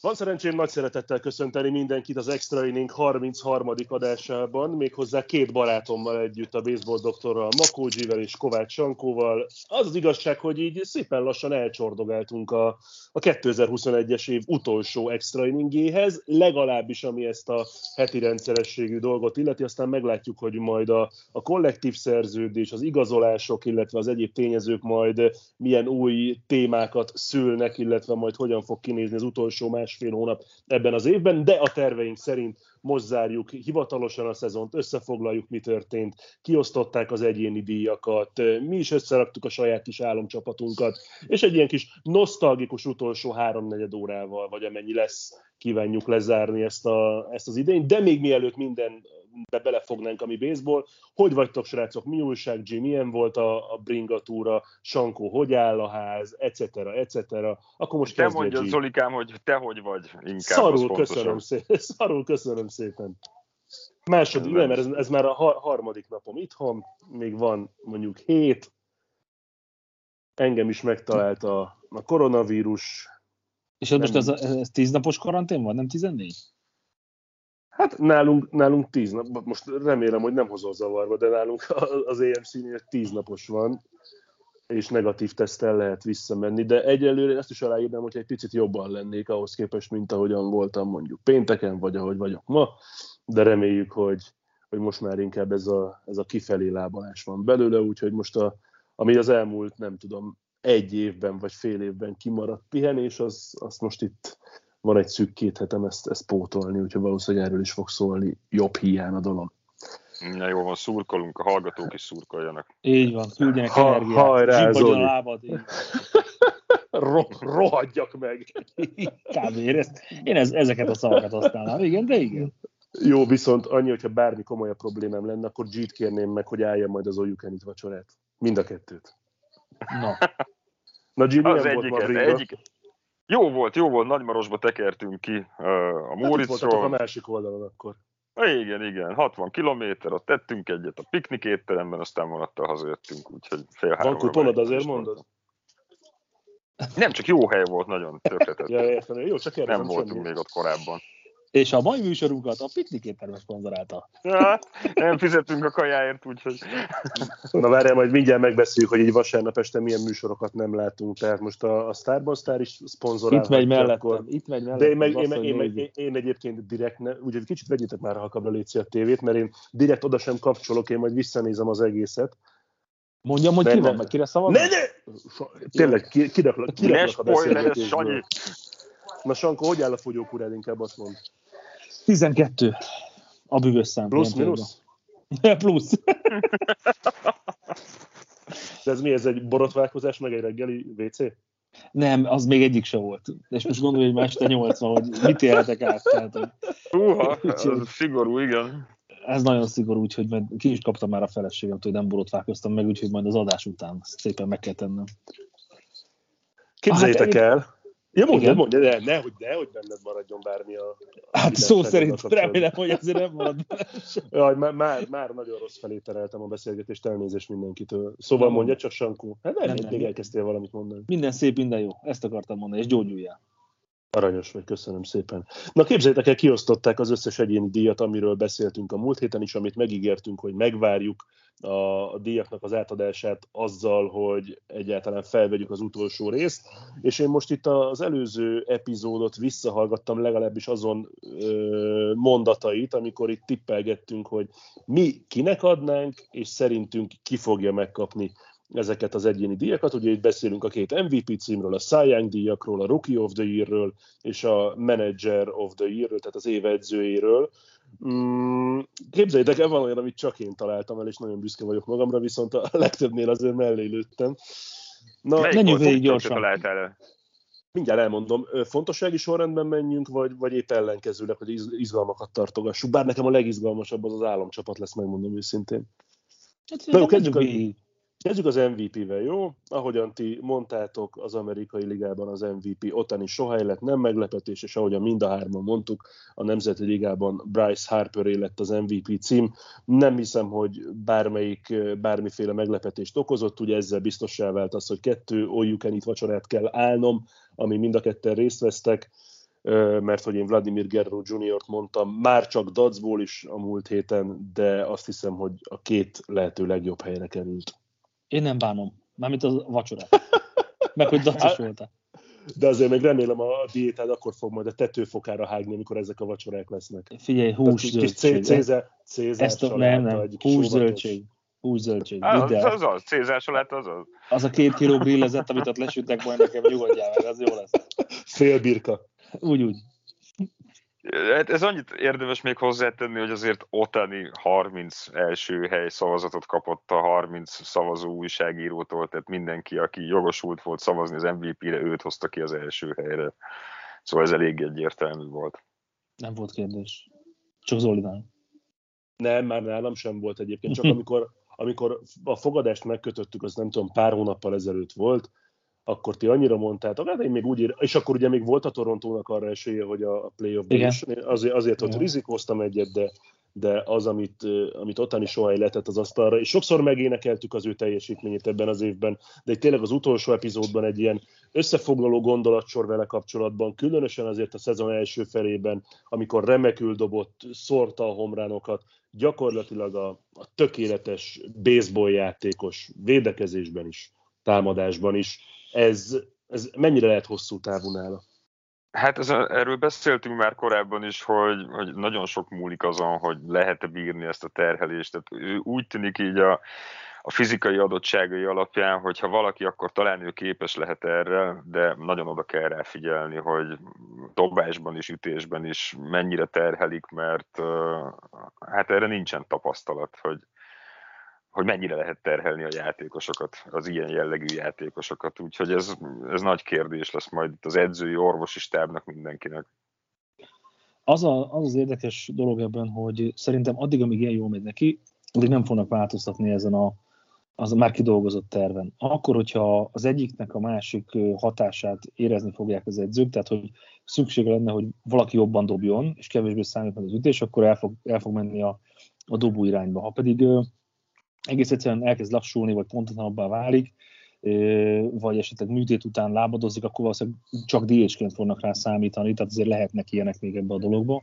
Van szerencsém nagy szeretettel köszönteni mindenkit az Extra Inning 33. adásában, méghozzá két barátommal együtt, a baseball doktorral, Makó G-vel és Kovács Sankóval. Az az igazság, hogy így szépen lassan elcsordogáltunk a, a 2021-es év utolsó Extra Inningéhez, legalábbis ami ezt a heti rendszerességű dolgot illeti, aztán meglátjuk, hogy majd a, a kollektív szerződés, az igazolások, illetve az egyéb tényezők majd milyen új témákat szülnek, illetve majd hogyan fog kinézni az utolsó más másfél hónap ebben az évben, de a terveink szerint most zárjuk hivatalosan a szezont, összefoglaljuk, mi történt, kiosztották az egyéni díjakat, mi is összeraktuk a saját kis álomcsapatunkat, és egy ilyen kis nosztalgikus utolsó háromnegyed órával, vagy amennyi lesz, kívánjuk lezárni ezt, a, ezt az idényt, de még mielőtt minden be belefognánk, ami baseball. Hogy vagytok, srácok? Mi újság, Jim? Milyen volt a, a bringatúra? Sankó, hogy áll a ház? Etc. etc. Akkor most Te mondja, Zolikám, hogy te hogy vagy inkább. Szarul köszönöm szépen. Szarul köszönöm szépen. Második, nem, mert ez, ez már a harmadik napom itthon, még van mondjuk hét, engem is megtalált a, a koronavírus. És ez most ez, ez tíz napos karantén van, nem 14? Hát nálunk, nálunk tíz nap, most remélem, hogy nem hozol zavarba, de nálunk az EMC-nél tíz napos van, és negatív tesztel lehet visszamenni, de egyelőre ezt is aláírnám, hogy egy picit jobban lennék ahhoz képest, mint ahogyan voltam mondjuk pénteken, vagy ahogy vagyok ma, de reméljük, hogy, hogy most már inkább ez a, ez a kifelé lábalás van belőle, úgyhogy most a, ami az elmúlt, nem tudom, egy évben vagy fél évben kimaradt pihenés, az, azt most itt van egy szűk két hetem ezt, ezt pótolni, úgyhogy valószínűleg erről is fog szólni jobb hiány a dolog. Na jó van, szurkolunk, a hallgatók is szurkoljanak. Így van, küldjenek ha, energiát. Hajrá, Zoli. a lábad. Ro- rohadjak meg. Kb. Ezt, én ez, ezeket a szavakat használnám, igen, de igen. Jó, viszont annyi, hogyha bármi komolyabb problémám lenne, akkor G-t kérném meg, hogy állja majd az Olyukenit vacsorát. Mind a kettőt. Na. Na, G, az volt egyiket, ma egyik, jó volt, jó volt, Nagymarosba tekertünk ki a Móricról. Hát a másik oldalon akkor. Igen, igen, 60 kilométer, ott tettünk egyet a piknik étteremben, aztán vonattal hazajöttünk, úgyhogy fél három. Van kuponod, azért mondod? Nem, csak jó hely volt, nagyon tökéletes. ja, értem, jó, csak Nem voltunk még ott korábban. És a mai műsorunkat a Piknik éttermes szponzorálta. Ja, nem fizetünk a kajáért, úgyhogy... Na várjál, majd mindjárt megbeszéljük, hogy így vasárnap este milyen műsorokat nem látunk. Tehát most a, a Starban Star is szponzorál. Itt megy mellettem, akkor... itt megy mellettem. De én, meg, én, meg, én, meg, én, én, egyébként direkt, ne, úgyhogy kicsit vegyétek már halkabbra létszi a tévét, mert én direkt oda sem kapcsolok, én majd visszanézem az egészet. Mondjam, hogy ki van, meg kire szavaz? Ne, ne! Tényleg, kiraklak, kiraklak a beszélgetésből. Na Sanko, hogy áll a fogyókúrád, inkább azt mond. 12 a bűvös szám. Plusz, minusz? Plusz. De ez mi, ez egy borotválkozás, meg egy reggeli WC? Nem, az még egyik se volt. És most gondolj, hogy ma este 80, hogy mit élhetek át. Tehát, Húha, ez szigorú, igen. Ez nagyon szigorú, úgyhogy mert ki is kaptam már a feleségem, hogy nem borotválkoztam meg, úgyhogy majd az adás után szépen meg kell tennem. Képzeljétek hát, el, Ja, mondja, Igen. mondja, de nehogy, nehogy benned maradjon bármi a... a hát szó szerint remélem, hogy azért nem marad Jaj, már, már, már nagyon rossz felé tereltem a beszélgetést, elnézést mindenkitől. Szóval mondja csak Sankó. Hát nem, nem, nem, még elkezdtél valamit mondani. Minden szép, minden jó. Ezt akartam mondani, és gyógyuljál. Aranyos vagy, köszönöm szépen. Na képzeljétek el, kiosztották az összes egyéni díjat, amiről beszéltünk a múlt héten is, amit megígértünk, hogy megvárjuk a díjaknak az átadását azzal, hogy egyáltalán felvegyük az utolsó részt. És én most itt az előző epizódot visszahallgattam, legalábbis azon ö, mondatait, amikor itt tippelgettünk, hogy mi kinek adnánk, és szerintünk ki fogja megkapni ezeket az egyéni díjakat. Ugye itt beszélünk a két MVP címről, a Cy Young díjakról, a Rookie of the Year-ről és a Manager of the Year-ről, tehát az év edzőjéről. Mm, képzeljétek el, van olyan, amit csak én találtam el, és nagyon büszke vagyok magamra, viszont a legtöbbnél azért mellé lőttem. Na, menjünk végig gyorsan. El? Mindjárt elmondom. Fontossági sorrendben menjünk, vagy, vagy épp ellenkezőleg, hogy izgalmakat tartogassuk. Bár nekem a legizgalmasabb az az államcsapat lesz, megmondom őszintén. Hát, Na jó, kezdjük a, Kezdjük az MVP-vel, jó? Ahogyan ti mondtátok, az amerikai ligában az MVP Otani soha lett, nem meglepetés, és ahogyan mind a hárman mondtuk, a Nemzeti Ligában Bryce Harper lett az MVP cím. Nem hiszem, hogy bármelyik, bármiféle meglepetést okozott, ugye ezzel biztossá vált az, hogy kettő all vacsorát kell állnom, ami mind a ketten részt vesztek, mert hogy én Vladimir Guerrero Jr.-t mondtam, már csak dacból is a múlt héten, de azt hiszem, hogy a két lehető legjobb helyre került. Én nem bánom. Mármint a vacsorát. Meg hogy dacos voltál. De azért még remélem a diétád akkor fog majd a tetőfokára hágni, amikor ezek a vacsorák lesznek. Figyelj, hús zöldség. Cézár, Cézár Ezt a, nem, nem, hús zöldség. Hús zöldség. Az, az az, Cézár salát az az. Az a két kiló grillezett, amit ott lesüttek majd nekem, nyugodjál meg, az jó lesz. Fél birka. Úgy, úgy. Hát ez annyit érdemes még hozzátenni, hogy azért Otani 30 első hely szavazatot kapott a 30 szavazó újságírótól, tehát mindenki, aki jogosult volt szavazni az MVP-re, őt hozta ki az első helyre. Szóval ez elég egyértelmű volt. Nem volt kérdés. Csak Zolinál. Nem, már nálam sem volt egyébként. Csak amikor, amikor a fogadást megkötöttük, az nem tudom, pár hónappal ezelőtt volt, akkor ti annyira mondtátok, hát én még úgy ír, és akkor ugye még volt a Torontónak arra esélye, hogy a playoff azért, azért ott rizikóztam egyet, de, de az, amit, amit Otani soha letett az asztalra, és sokszor megénekeltük az ő teljesítményét ebben az évben, de itt tényleg az utolsó epizódban egy ilyen összefoglaló gondolatsor vele kapcsolatban, különösen azért a szezon első felében, amikor remekül dobott, szórta a homránokat, gyakorlatilag a, a tökéletes baseball játékos védekezésben is, támadásban is, ez, ez mennyire lehet hosszú távú nála? Hát ez, erről beszéltünk már korábban is, hogy, hogy nagyon sok múlik azon, hogy lehet-e bírni ezt a terhelést. Tehát ő úgy tűnik így a, a fizikai adottságai alapján, hogy ha valaki, akkor talán ő képes lehet erre, de nagyon oda kell rá figyelni, hogy dobásban is, ütésben is mennyire terhelik, mert hát erre nincsen tapasztalat, hogy, hogy mennyire lehet terhelni a játékosokat, az ilyen jellegű játékosokat. Úgyhogy ez, ez nagy kérdés lesz majd az edzői, orvosi stábnak, mindenkinek. Az, a, az az érdekes dolog ebben, hogy szerintem addig, amíg ilyen jól megy neki, addig nem fognak változtatni ezen a, az a már kidolgozott terven. Akkor, hogyha az egyiknek a másik hatását érezni fogják az edzők, tehát hogy szüksége lenne, hogy valaki jobban dobjon, és kevésbé számít meg az ütés, akkor el fog, el fog menni a, a dobó irányba. Ha pedig egész egyszerűen elkezd lassulni, vagy pontotlanabbá válik, vagy esetleg műtét után lábadozik, akkor valószínűleg csak DH-ként fognak rá számítani, tehát azért lehetnek ilyenek még ebbe a dologba.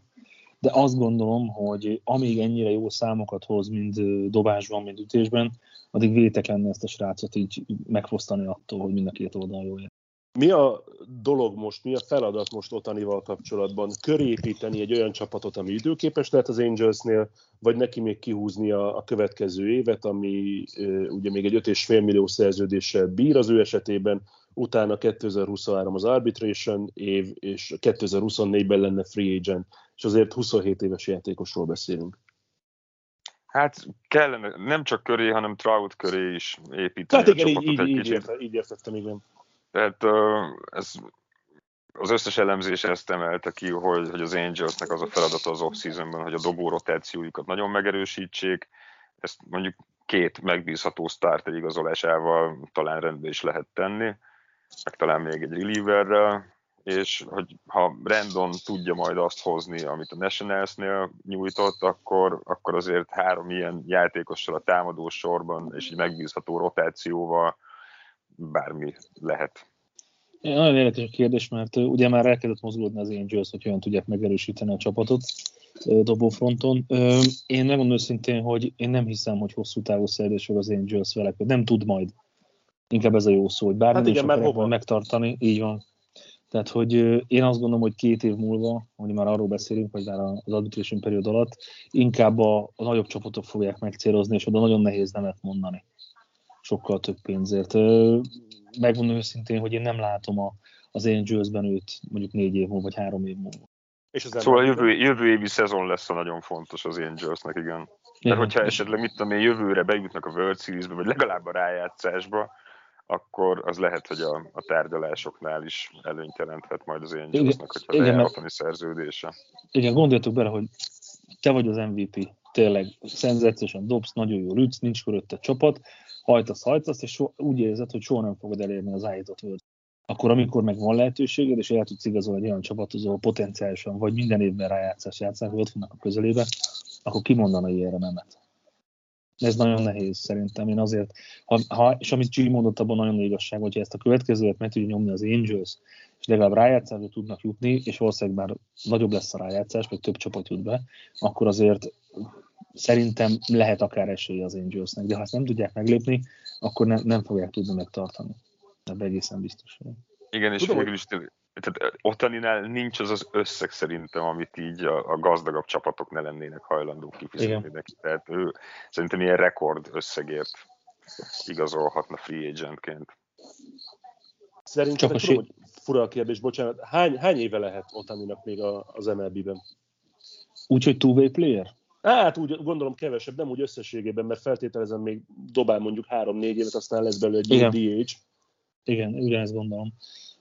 De azt gondolom, hogy amíg ennyire jó számokat hoz, mind dobásban, mind ütésben, addig vétek lenne ezt a srácot így megfosztani attól, hogy mind a két oldalon jól mi a dolog most, mi a feladat most Otanival kapcsolatban? Körépíteni egy olyan csapatot, ami időképes lehet az Angelsnél, vagy neki még kihúzni a, a következő évet, ami ugye még egy 5,5 millió szerződéssel bír az ő esetében, utána 2023 az arbitration év, és 2024-ben lenne free agent, és azért 27 éves játékosról beszélünk. Hát kellene nem csak köré, hanem Trout köré is építeni. Hát igen, így, így, így, érte, így értettem, igen. Tehát ez, az összes elemzés ezt emelte ki, hogy, hogy az Angelsnek az a feladata az off-seasonben, hogy a dobó rotációjukat nagyon megerősítsék. Ezt mondjuk két megbízható starter igazolásával talán rendbe is lehet tenni, meg talán még egy relieverrel, és hogy ha Brandon tudja majd azt hozni, amit a Nationalsnél nyújtott, akkor, akkor azért három ilyen játékossal a támadó sorban és egy megbízható rotációval bármi lehet. Nagyon érdekes a kérdés, mert ugye már elkezdett mozgódni az Angels, hogy olyan tudják megerősíteni a csapatot dobófronton. Én megmondom őszintén, hogy én nem hiszem, hogy hosszú távú szerződés az Angels vele, nem tud majd. Inkább ez a jó szó, hogy bármilyen hát igen, mert megtartani, így van. Tehát, hogy én azt gondolom, hogy két év múlva, hogy már arról beszélünk, hogy már az arbitration period alatt, inkább a, a nagyobb csapatok fogják megcélozni, és oda nagyon nehéz nemet mondani. Sokkal több pénzért. Megmondom őszintén, hogy én nem látom a, az Angelsben őt mondjuk négy év múlva, vagy három év múlva. És az szóval a jövő, jövő évi szezon lesz a nagyon fontos az Angelsnek, igen. Mert hogyha esetleg, mit tudom én, jövőre bejutnak a World Series-be, vagy legalább a rájátszásba, akkor az lehet, hogy a, a tárgyalásoknál is előnyt jelenthet majd az Angelsnek, hogyha igen, a szerződése. Igen, gondoljatok bele, hogy te vagy az MVP, tényleg szenzációsan dobsz, nagyon jó rütsz, nincs körötte csapat, hajtasz, hajtasz, és so, úgy érzed, hogy soha nem fogod elérni az állított World akkor amikor meg van lehetőséged, és el tudsz igazolni egy olyan csapathoz, ahol potenciálisan vagy minden évben rájátszás játszanak, hogy ott vannak a közelébe, akkor kimondana ilyenre nemet. Ez nagyon nehéz szerintem. Én azért, ha, ha, és amit G mondott, abban nagyon igazság, hogyha ezt a következőt meg tudja nyomni az Angels, és legalább rájátszásra tudnak jutni, és valószínűleg már nagyobb lesz a rájátszás, vagy több csapat jut be, akkor azért szerintem lehet akár esély az Angelsnek, de ha ezt nem tudják meglépni, akkor ne, nem fogják tudni megtartani. Ebben egészen biztos. Igen, és Tudom, végül is tehát Otaninál nincs az az összeg szerintem, amit így a, a gazdagabb csapatok ne lennének hajlandók kifizetni neki. Tehát ő szerintem ilyen rekord összegért igazolhatna free agentként. Szerintem Csak a tudom, hogy fura a kérdés, bocsánat. Hány, hány éve lehet Otaninak még a, az MLB-ben? Úgy, hogy two-way player? Hát úgy gondolom kevesebb, nem úgy összességében, mert feltételezem még dobál mondjuk három-négy évet, aztán lesz belőle egy Igen. DH. Igen, ugyanezt gondolom.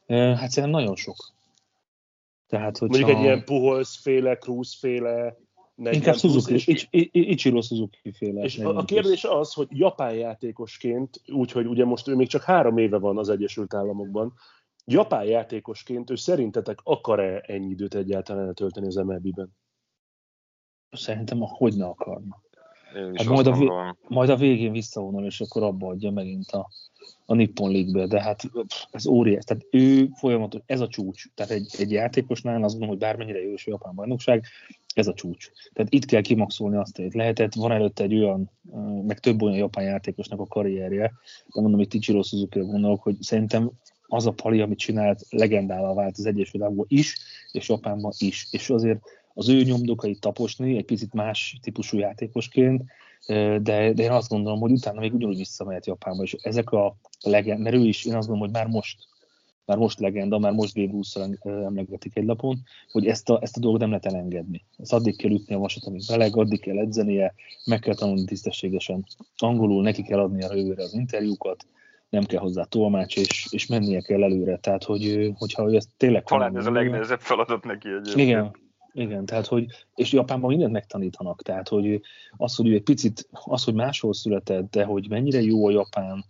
Hát szerintem nagyon sok. Tehát, hogyha... Mondjuk egy ilyen Puholz féle, Cruz féle, Inkább Suzuki. Ichiro Suzuki féle. És a, a kérdés az, hogy japán játékosként, úgyhogy ugye most ő még csak három éve van az Egyesült Államokban, japán játékosként ő szerintetek akar-e ennyi időt egyáltalán eltölteni az MLB-ben? Szerintem hogy ne akarna. Hát majd, a, vé- majd a végén visszavonul, és akkor abba adja megint a, a Nippon League-be, de hát ez óriás. Tehát ő folyamatos, ez a csúcs. Tehát egy, egy játékosnál azt gondolom, hogy bármennyire jó a japán bajnokság, ez a csúcs. Tehát itt kell kimaxolni azt, hogy lehetett, van előtte egy olyan, meg több olyan japán játékosnak a karrierje, de mondom, hogy Tichiro suzuki gondolok, hogy szerintem az a pali, amit csinált, legendává vált az Egyesült Államokban is, és Japánban is. És azért az ő nyomdokait taposni, egy picit más típusú játékosként, de, de én azt gondolom, hogy utána még ugyanúgy visszamehet Japánba, és ezek a legend, mert ő is, én azt gondolom, hogy már most már most legenda, már most Babe ruth emlegetik egy lapon, hogy ezt a, ezt a dolgot nem lehet elengedni. Ezt addig kell ütni a vasat, amíg meleg, addig kell edzenie, meg kell tanulni tisztességesen angolul, neki kell adni a jövőre az interjúkat, nem kell hozzá tolmács, és, és mennie kell előre. Tehát, hogy, hogyha ő ezt tényleg... Talán ez a legnehezebb feladat neki egyébként. Igen, igen, tehát hogy, és Japánban mindent megtanítanak, tehát hogy az, hogy ő egy picit, az, hogy máshol született, de hogy mennyire jó a japán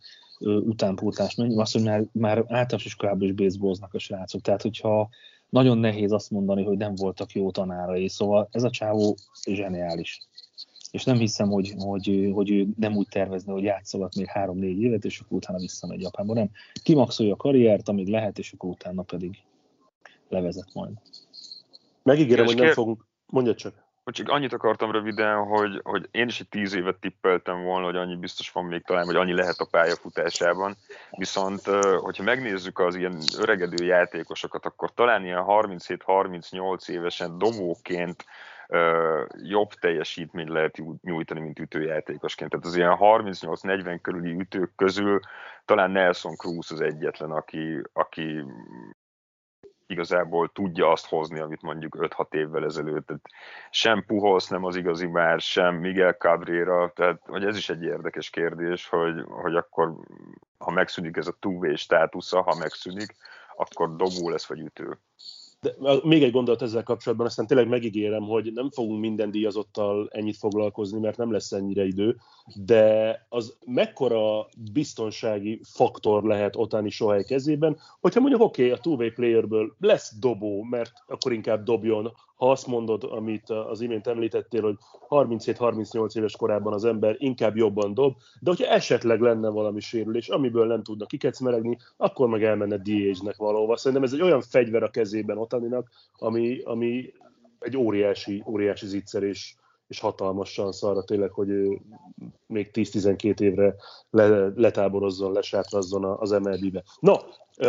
utánpótlás, az, hogy már, már általános iskolában is baseballoznak a srácok, tehát hogyha nagyon nehéz azt mondani, hogy nem voltak jó tanárai, szóval ez a csávó zseniális. És nem hiszem, hogy, hogy, hogy ő nem úgy tervezne, hogy játszogat még három-négy évet, és akkor utána visszamegy Japánba, nem. Kimaxolja a karriert, amíg lehet, és akkor utána pedig levezet majd. Megígérem, hogy nem kér... fogunk. Mondja csak. Csak annyit akartam röviden, hogy, hogy én is egy tíz évet tippeltem volna, hogy annyi biztos van még talán, vagy annyi lehet a pályafutásában. Viszont, hogyha megnézzük az ilyen öregedő játékosokat, akkor talán ilyen 37-38 évesen dobóként jobb teljesítményt lehet nyújtani, mint ütőjátékosként. Tehát az ilyen 38-40 körüli ütők közül talán Nelson Cruz az egyetlen, aki, aki igazából tudja azt hozni, amit mondjuk 5-6 évvel ezelőtt. Tehát sem Puholsz nem az igazi már, sem Miguel Cabrera, tehát hogy ez is egy érdekes kérdés, hogy, hogy akkor ha megszűnik ez a two státusza, ha megszűnik, akkor dobó lesz vagy ütő. De még egy gondolat ezzel kapcsolatban, aztán tényleg megígérem, hogy nem fogunk minden díjazottal ennyit foglalkozni, mert nem lesz ennyire idő, de az mekkora biztonsági faktor lehet Otani Sohely kezében, hogyha mondjuk oké, okay, a two-way playerből lesz dobó, mert akkor inkább dobjon, ha azt mondod, amit az imént említettél, hogy 37-38 éves korában az ember inkább jobban dob, de hogyha esetleg lenne valami sérülés, amiből nem tudnak kikecmeregni, akkor meg elmenne DH-nek valóva. Szerintem ez egy olyan fegyver a kezében Otaninak, ami, ami egy óriási, óriási zicser, és, és hatalmas szansz arra tényleg, hogy ő még 10-12 évre le, letáborozzon, lesátrazzon az MLB-be. No,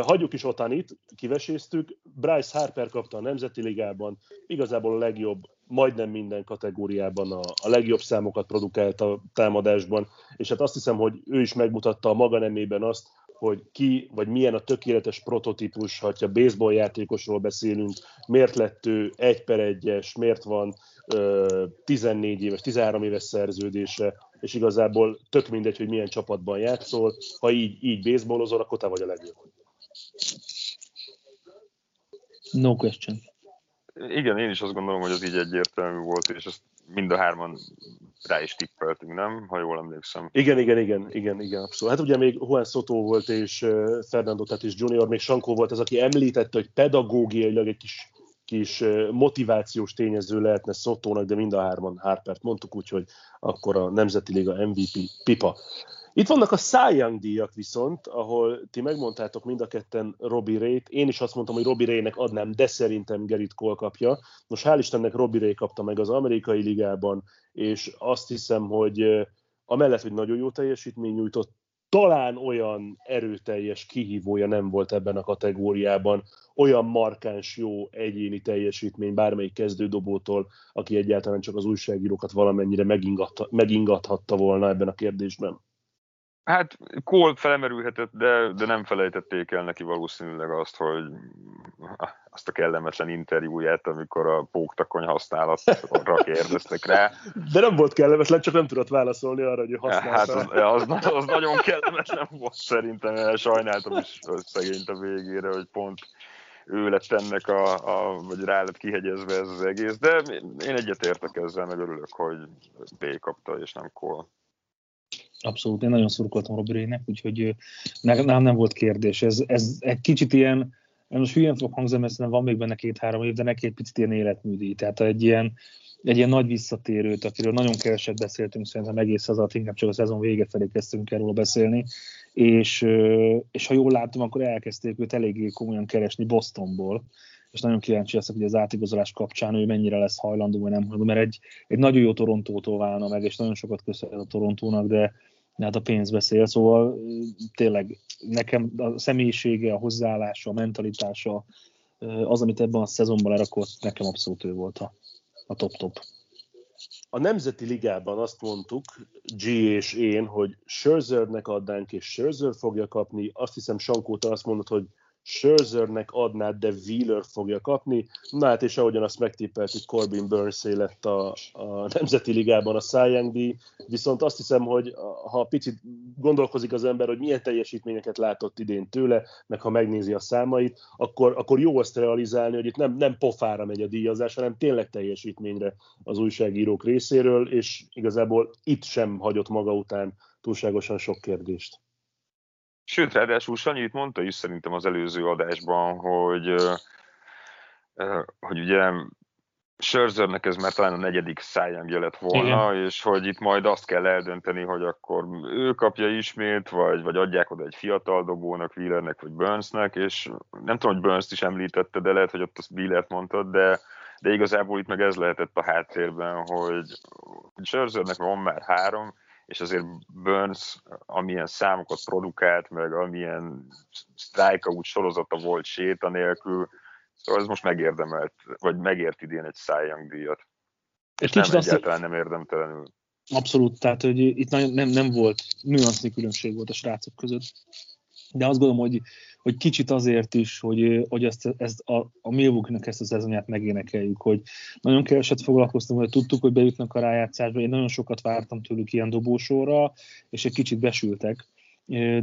hagyjuk is Otanit, kiveséztük. Bryce Harper kapta a Nemzeti Ligában, igazából a legjobb, majdnem minden kategóriában a, a legjobb számokat produkált a támadásban, és hát azt hiszem, hogy ő is megmutatta a maga nemében azt, hogy ki, vagy milyen a tökéletes prototípus, ha a baseball játékosról beszélünk, miért lett ő egy per egyes, miért van ö, 14 éves, 13 éves szerződése, és igazából tök mindegy, hogy milyen csapatban játszol, ha így, így baseballozol, akkor te vagy a legjobb. No question. Igen, én is azt gondolom, hogy az így egyértelmű volt, és ezt mind a hárman rá is tippeltünk, nem? Ha jól emlékszem. Igen, igen, igen, igen, igen, abszolút. Hát ugye még Juan Soto volt, és Fernando Tatis Junior, még Sankó volt az, aki említette, hogy pedagógiailag egy kis, kis motivációs tényező lehetne Sotónak, de mind a hárman Harpert mondtuk, úgyhogy akkor a Nemzeti Liga MVP pipa. Itt vannak a Cy Young díjak viszont, ahol ti megmondtátok mind a ketten Robbie Ray-t. Én is azt mondtam, hogy Robbie Ray-nek adnám, de szerintem Gerrit Cole kapja. Most hál' Istennek Robbie Ray kapta meg az amerikai ligában, és azt hiszem, hogy amellett, hogy nagyon jó teljesítmény nyújtott, talán olyan erőteljes kihívója nem volt ebben a kategóriában, olyan markáns jó egyéni teljesítmény bármelyik kezdődobótól, aki egyáltalán csak az újságírókat valamennyire megingathatta volna ebben a kérdésben. Hát Cole felemerülhetett, de, de nem felejtették el neki valószínűleg azt, hogy azt a kellemetlen interjúját, amikor a póktakony használatra kérdeztek rá. De nem volt kellemetlen, csak nem tudott válaszolni arra, hogy ő használta. Hát az, az, az nagyon kellemetlen volt szerintem, sajnáltam is szegényt a végére, hogy pont ő lett ennek a, a vagy rá lett kihegyezve ez az egész, de én egyetértek ezzel, meg örülök, hogy B kapta, és nem Cole. Abszolút, én nagyon szurkoltam Rének, úgyhogy nem, nem volt kérdés. Ez, ez egy kicsit ilyen, most hülyén fog hangzani, mert van még benne két-három év, de neki egy picit ilyen életműdi. Tehát egy ilyen, egy ilyen nagy visszatérőt, akiről nagyon keveset beszéltünk, szerintem egész az alatt, inkább csak a szezon vége felé kezdtünk erről beszélni, és, és ha jól látom, akkor elkezdték őt eléggé komolyan keresni Bostonból, és nagyon kíváncsi leszek, hogy az átigazolás kapcsán ő mennyire lesz hajlandó, vagy nem hajlandó, mert egy, egy nagyon jó Torontótól válna meg, és nagyon sokat köszönhet a Torontónak, de, de hát a pénz beszél, szóval tényleg nekem a személyisége, a hozzáállása, a mentalitása, az, amit ebben a szezonban lerakott, nekem abszolút ő volt a, a top-top. A Nemzeti Ligában azt mondtuk, G és én, hogy Scherzernek adnánk, és Scherzer fogja kapni. Azt hiszem, Sankóta azt mondott, hogy Scherzernek adnád, de Wheeler fogja kapni. Na hát, és ahogyan azt megtippeltük, Corbin burns lett a, a Nemzeti Ligában a Cy viszont azt hiszem, hogy ha picit gondolkozik az ember, hogy milyen teljesítményeket látott idén tőle, meg ha megnézi a számait, akkor, akkor jó azt realizálni, hogy itt nem, nem pofára megy a díjazás, hanem tényleg teljesítményre az újságírók részéről, és igazából itt sem hagyott maga után túlságosan sok kérdést. Sőt, ráadásul Sanyi itt mondta is szerintem az előző adásban, hogy, hogy ugye Sörzörnek ez már talán a negyedik szájangja lett volna, Igen. és hogy itt majd azt kell eldönteni, hogy akkor ő kapja ismét, vagy, vagy adják oda egy fiatal dobónak, Wheelernek, vagy Burnsnek, és nem tudom, hogy Burns-t is említette, de lehet, hogy ott azt Wheelert mondtad, de, de igazából itt meg ez lehetett a háttérben, hogy Sörzörnek van már három, és azért Burns amilyen számokat produkált, meg amilyen strikeout sorozata volt séta nélkül, szóval ez most megérdemelt, vagy megért idén egy Cy Young díjat. És nem egyáltalán nem érdemtelenül. Abszolút, tehát hogy itt nem, nem volt nüansznyi különbség volt a srácok között. De azt gondolom, hogy hogy kicsit azért is, hogy, hogy ezt, ezt a, a Milwaukee-nek ezt a szezonját megénekeljük, hogy nagyon keveset foglalkoztunk, hogy tudtuk, hogy bejutnak a rájátszásba, én nagyon sokat vártam tőlük ilyen dobósóra, és egy kicsit besültek,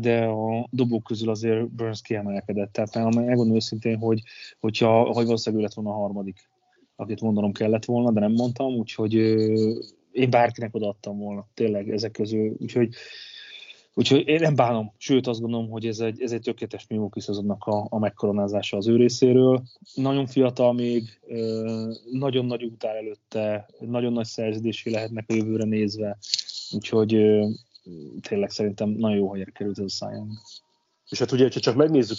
de a dobók közül azért Burns kiemelkedett. Tehát megmondom őszintén, hogy hogyha, hogy valószínűleg ő lett volna a harmadik, akit mondanom kellett volna, de nem mondtam, úgyhogy én bárkinek odaadtam volna, tényleg ezek közül. Úgyhogy Úgyhogy én nem bánom, sőt azt gondolom, hogy ez egy, ez egy tökéletes Milwaukee szezonnak a, a megkoronázása az ő részéről. Nagyon fiatal még, nagyon nagy út előtte, nagyon nagy szerződési lehetnek a jövőre nézve, úgyhogy tényleg szerintem nagyon jó helyre került ez a száján. És hát ugye, ha csak megnézzük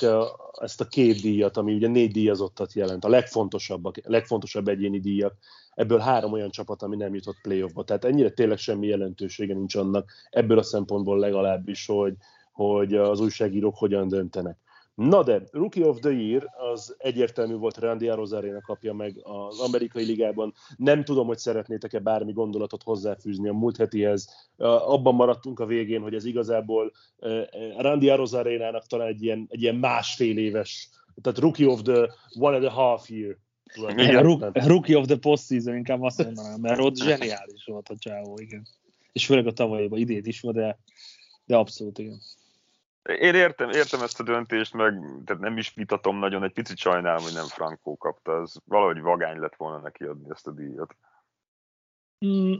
ezt a két díjat, ami ugye négy díjazottat jelent, a legfontosabb, a legfontosabb egyéni díjak, ebből három olyan csapat, ami nem jutott playoffba. Tehát ennyire tényleg semmi jelentősége nincs annak, ebből a szempontból legalábbis, hogy, hogy az újságírók hogyan döntenek. Na de, Rookie of the Year az egyértelmű volt, Randy Rosarének kapja meg az amerikai ligában. Nem tudom, hogy szeretnétek-e bármi gondolatot hozzáfűzni a múlt hetihez. Abban maradtunk a végén, hogy ez igazából Randy Rosarénának talán egy ilyen, egy ilyen másfél éves, tehát Rookie of the One and a Half Year igen. Rookie of the postseason, inkább azt mondanám, mert ott zseniális volt a csávó, igen. És főleg a tavalyiban, idét is volt, de, de abszolút igen. Én értem, értem ezt a döntést, meg tehát nem is vitatom nagyon, egy picit sajnálom, hogy nem Franco kapta, az valahogy vagány lett volna neki adni ezt a díjat. Mm,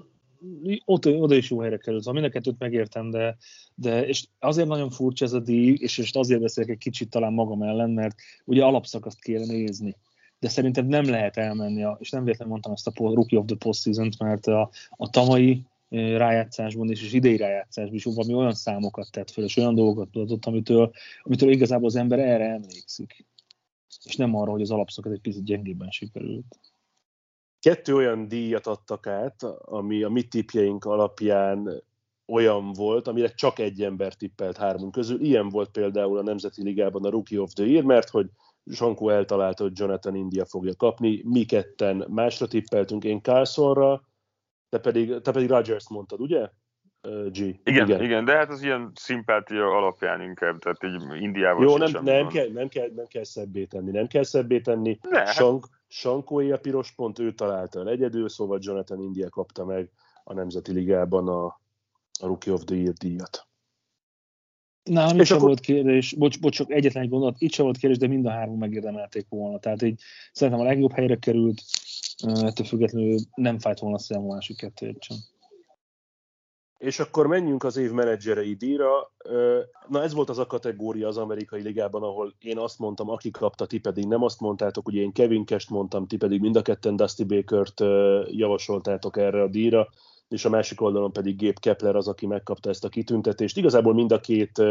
oda, oda is jó helyre került, szóval mind a kettőt megértem, de, de és azért nagyon furcsa ez a díj, és, és azért beszélek egy kicsit talán magam ellen, mert ugye alapszakaszt kéne nézni de szerintem nem lehet elmenni, a, és nem véletlenül mondtam ezt a Rookie of the Postseason-t, mert a, a tavalyi rájátszásban és az idei rájátszásban is valami olyan számokat tett fel, és olyan dolgokat adott, amitől, amitől igazából az ember erre emlékszik. És nem arra, hogy az alapszakat egy picit gyengébben sikerült. Kettő olyan díjat adtak át, ami a mi tippjeink alapján olyan volt, amire csak egy ember tippelt hármunk közül. Ilyen volt például a Nemzeti Ligában a Rookie of the Year, mert hogy Zsankó eltalálta, hogy Jonathan India fogja kapni, mi ketten másra tippeltünk, én Carlsonra, te pedig, te pedig Rogers mondtad, ugye? G. Igen, igen, igen, de hát az ilyen szimpátia alapján inkább, tehát egy Indiával Jó, nem, nem, kell, nem, kell, nem kell szebbé tenni, nem kell szebbé tenni. Ne, hát- Sank, Sankói a piros pont, ő találta el egyedül, szóval Jonathan India kapta meg a Nemzeti Ligában a, a Rookie of the Year díjat. Nálam itt akkor... volt kérdés, bocs, bocs, csak egyetlen egy gondolat, itt sem volt kérdés, de mind a három megérdemelték volna. Tehát így szerintem a legjobb helyre került, ettől függetlenül nem fájt volna szem a másik kettőt sem. És akkor menjünk az év menedzserei díjra. Na ez volt az a kategória az amerikai ligában, ahol én azt mondtam, aki kapta, ti pedig nem azt mondtátok, ugye én Kevin Kest mondtam, ti pedig mind a ketten Dusty Baker-t javasoltátok erre a díjra és a másik oldalon pedig Gép Kepler az, aki megkapta ezt a kitüntetést. Igazából mind a két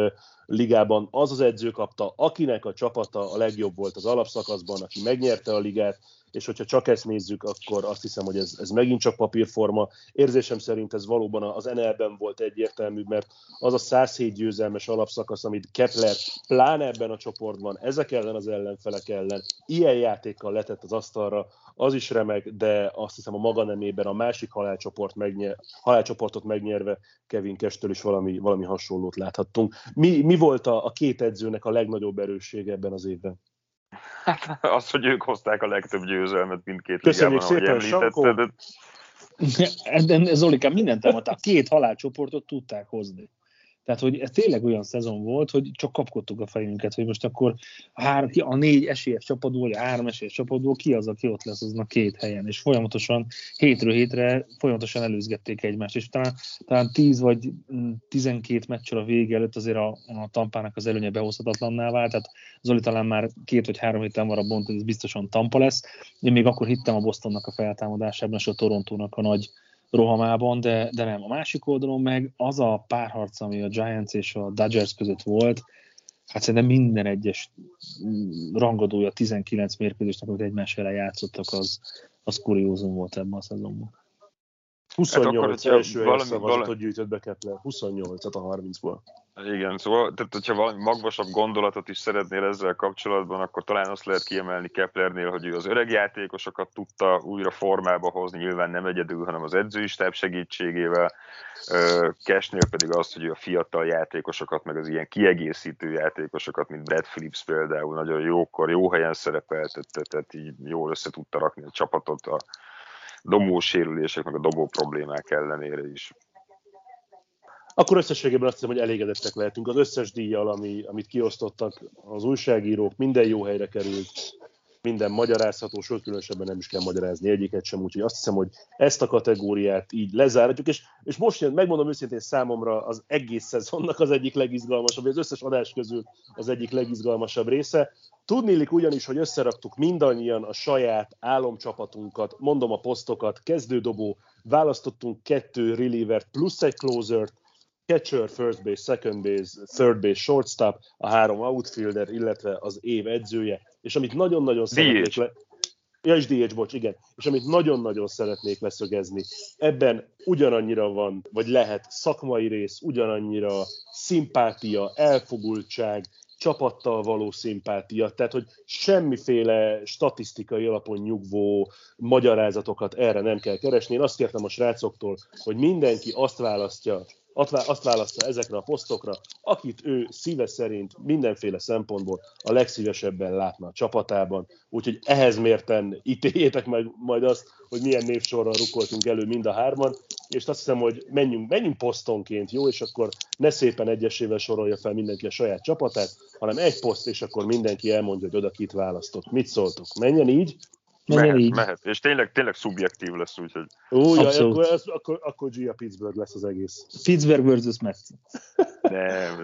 ligában az az edző kapta, akinek a csapata a legjobb volt az alapszakaszban, aki megnyerte a ligát, és hogyha csak ezt nézzük, akkor azt hiszem, hogy ez, ez megint csak papírforma. Érzésem szerint ez valóban az NL-ben volt egyértelmű, mert az a 107 győzelmes alapszakasz, amit Kepler pláne ebben a csoportban, ezek ellen az ellenfelek ellen, ilyen játékkal letett az asztalra, az is remek, de azt hiszem a maga nemében a másik halálcsoport megnyer, halálcsoportot megnyerve Kevin Kestől is valami, valami hasonlót láthattunk. Mi, mi volt a, a két edzőnek a legnagyobb erőssége ebben az évben? Hát az, hogy ők hozták a legtöbb győzelmet mindkét Köszönjük ligában, szépen, ahogy említetted. Zolikám mindent elmondta, két halálcsoportot tudták hozni. Tehát, hogy ez tényleg olyan szezon volt, hogy csak kapkodtuk a fejünket, hogy most akkor a, három, a négy esélyes csapatból, vagy a három esélyes csapatból ki az, aki ott lesz azon két helyen, és folyamatosan hétről hétre folyamatosan előzgették egymást, és talán, talán 10 vagy 12 meccsel a vége előtt azért a, a tampának az előnye behozhatatlanná vált, tehát Zoli talán már két vagy három héten van a bont, ez biztosan tampa lesz. Én még akkor hittem a Bostonnak a feltámadásában, és a Torontónak a nagy rohamában, de, de nem. A másik oldalon meg az a párharc, ami a Giants és a Dodgers között volt, hát szerintem minden egyes rangadója 19 mérkőzésnek, amit egymás ellen játszottak, az, az kuriózum volt ebben a szezonban. 28 hát első valami, szavazatot valami... gyűjtött be Kepler, 28-at a 30-ból. Igen, szóval, tehát hogyha valami magvasabb gondolatot is szeretnél ezzel kapcsolatban, akkor talán azt lehet kiemelni Keplernél, hogy ő az öreg játékosokat tudta újra formába hozni, nyilván nem egyedül, hanem az edzői stáb segítségével. Cashnél pedig azt, hogy a fiatal játékosokat, meg az ilyen kiegészítő játékosokat, mint Brad Phillips például, nagyon jókor, jó helyen szerepeltette, tehát így jól össze tudta rakni a csapatot a dobó sérülések, meg a dobó problémák ellenére is. Akkor összességében azt hiszem, hogy elégedettek lehetünk az összes díjjal, ami, amit kiosztottak az újságírók, minden jó helyre került, minden magyarázható, sőt különösebben nem is kell magyarázni egyiket sem, úgyhogy azt hiszem, hogy ezt a kategóriát így lezárhatjuk, és, és most megmondom őszintén számomra az egész szezonnak az egyik legizgalmasabb, az összes adás közül az egyik legizgalmasabb része. Tudnélik ugyanis, hogy összeraktuk mindannyian a saját álomcsapatunkat, mondom a posztokat, kezdődobó, választottunk kettő relievert plusz egy closert, catcher, first base, second base, third base, shortstop, a három outfielder, illetve az év edzője, és amit nagyon-nagyon szeretnék le... Ja, és DH, bocs, igen. És amit nagyon-nagyon szeretnék leszögezni, ebben ugyanannyira van, vagy lehet szakmai rész, ugyanannyira szimpátia, elfogultság, csapattal való szimpátia, tehát hogy semmiféle statisztikai alapon nyugvó magyarázatokat erre nem kell keresni. Én azt kértem a srácoktól, hogy mindenki azt választja, azt választja ezekre a posztokra, akit ő szíve szerint mindenféle szempontból a legszívesebben látna a csapatában. Úgyhogy ehhez mérten ítéljétek meg majd azt, hogy milyen névsorral rukoltunk elő mind a hárman, és azt hiszem, hogy menjünk, menjünk posztonként, jó, és akkor ne szépen egyesével sorolja fel mindenki a saját csapatát, hanem egy poszt, és akkor mindenki elmondja, hogy oda kit választott. Mit szóltok? Menjen így? Mehet, így. mehet. És tényleg, tényleg szubjektív lesz, úgyhogy... Ó, jaj, akkor, ez, akkor, akkor Gia Pittsburgh lesz az egész. Pittsburgh versus Mets. Nem,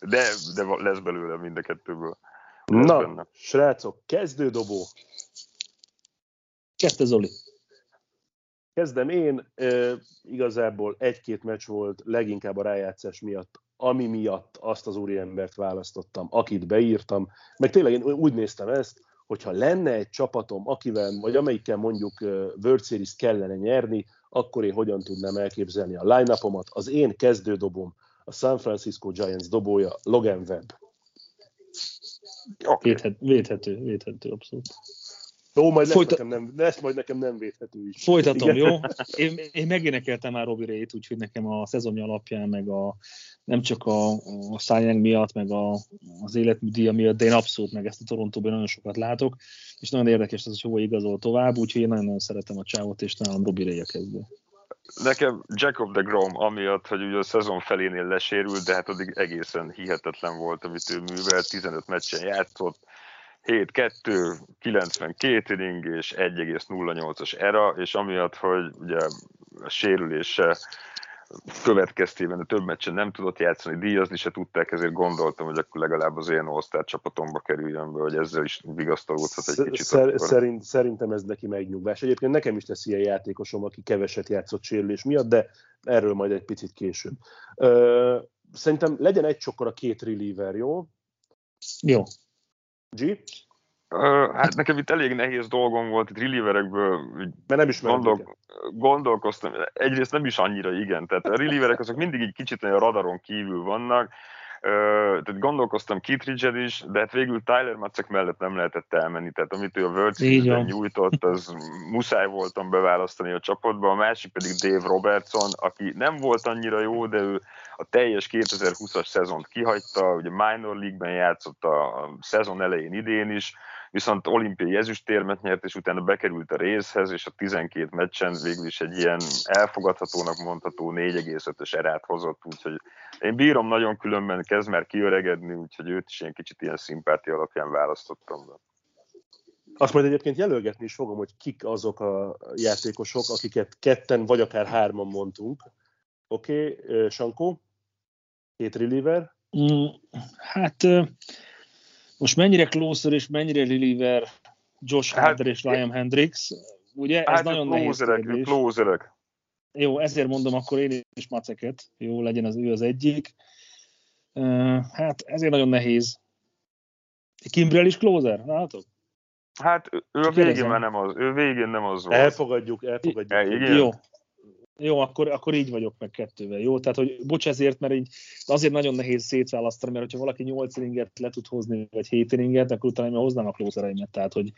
de, de lesz belőle mind a kettőből. Lesz Na, benne. srácok, kezdődobó. Kezdte Zoli. Kezdem én, e, igazából egy-két meccs volt leginkább a rájátszás miatt, ami miatt azt az úriembert választottam, akit beírtam, meg tényleg én úgy néztem ezt, hogyha lenne egy csapatom, akivel, vagy amelyikkel mondjuk World Series kellene nyerni, akkor én hogyan tudnám elképzelni a line Az én kezdődobom, a San Francisco Giants dobója, Logan Webb. Okay. Védhet, védhető, védhető, abszolút. Jó, majd lesz, Folyta... nekem nem, lesz majd nekem nem védhető is. Folytatom, Igen. jó? Én, én megénekeltem már Robi Rayt, úgyhogy nekem a szezonja alapján, meg a, nem csak a, a Cy miatt, meg a, az életműdíja miatt, de én abszolút meg ezt a Torontóban nagyon sokat látok, és nagyon érdekes az, hogy hova igazol tovább, úgyhogy én nagyon-nagyon szeretem a csávot, és nálam Robi Ray a kezdő. Nekem Jacob de Grom, amiatt, hogy ugye a szezon felénél lesérült, de hát addig egészen hihetetlen volt, amit ő művelt, 15 meccsen játszott, 7-2, 92 inning és 1,08-as era, és amiatt, hogy ugye a sérülése következtében a több meccsen nem tudott játszani, díjazni se tudták, ezért gondoltam, hogy akkor legalább az én all csapatomba kerüljön be, hogy ezzel is vigasztalódhat egy kicsit. Szer- szerint, szerintem ez neki megnyugvás. Egyébként nekem is lesz ilyen játékosom, aki keveset játszott sérülés miatt, de erről majd egy picit később. Ö, szerintem legyen egy csokkor a két reliever, jó? Jó. G? hát nekem itt elég nehéz dolgom volt itt relieverekből. Mert nem is gondol, gondolkoztam. Egyrészt nem is annyira igen. Tehát a relieverek azok mindig egy kicsit a radaron kívül vannak. Tehát gondolkoztam Kittridge is, de hát végül Tyler Matzek mellett nem lehetett elmenni, tehát amit ő a World series nyújtott, az muszáj voltam beválasztani a csapatba, a másik pedig Dave Robertson, aki nem volt annyira jó, de ő a teljes 2020-as szezont kihagyta, ugye minor league-ben játszott a szezon elején idén is, viszont olimpiai ezüstérmet nyert, és utána bekerült a részhez, és a 12 meccsen végül is egy ilyen elfogadhatónak mondható 4,5-ös erát hozott, úgyhogy én bírom nagyon különben, kezd már kiöregedni, úgyhogy őt is ilyen kicsit ilyen szimpátia alapján választottam be. Azt majd egyébként jelölgetni is fogom, hogy kik azok a játékosok, akiket ketten vagy akár hárman mondtunk. Oké, okay, Sankó? Két reliever? Mm, hát most mennyire closer és mennyire reliever Josh hát, és Liam Hendricks, ugye? Ez hát nagyon nehéz kérdés. Closerek. Jó, ezért mondom akkor én is Maceket. Jó, legyen az ő az egyik. Uh, hát ezért nagyon nehéz. Kimbrel is closer, látok? Hát ő a végén már nem az, ő végén nem az volt. Elfogadjuk, elfogadjuk. E, igen? Jó, jó, akkor, akkor így vagyok meg kettővel. Jó, tehát hogy bocs ezért, mert így, azért nagyon nehéz szétválasztani, mert hogyha valaki 8 inninget le tud hozni, vagy 7 inninget, akkor utána én hoznám a closereimet. Tehát, hogy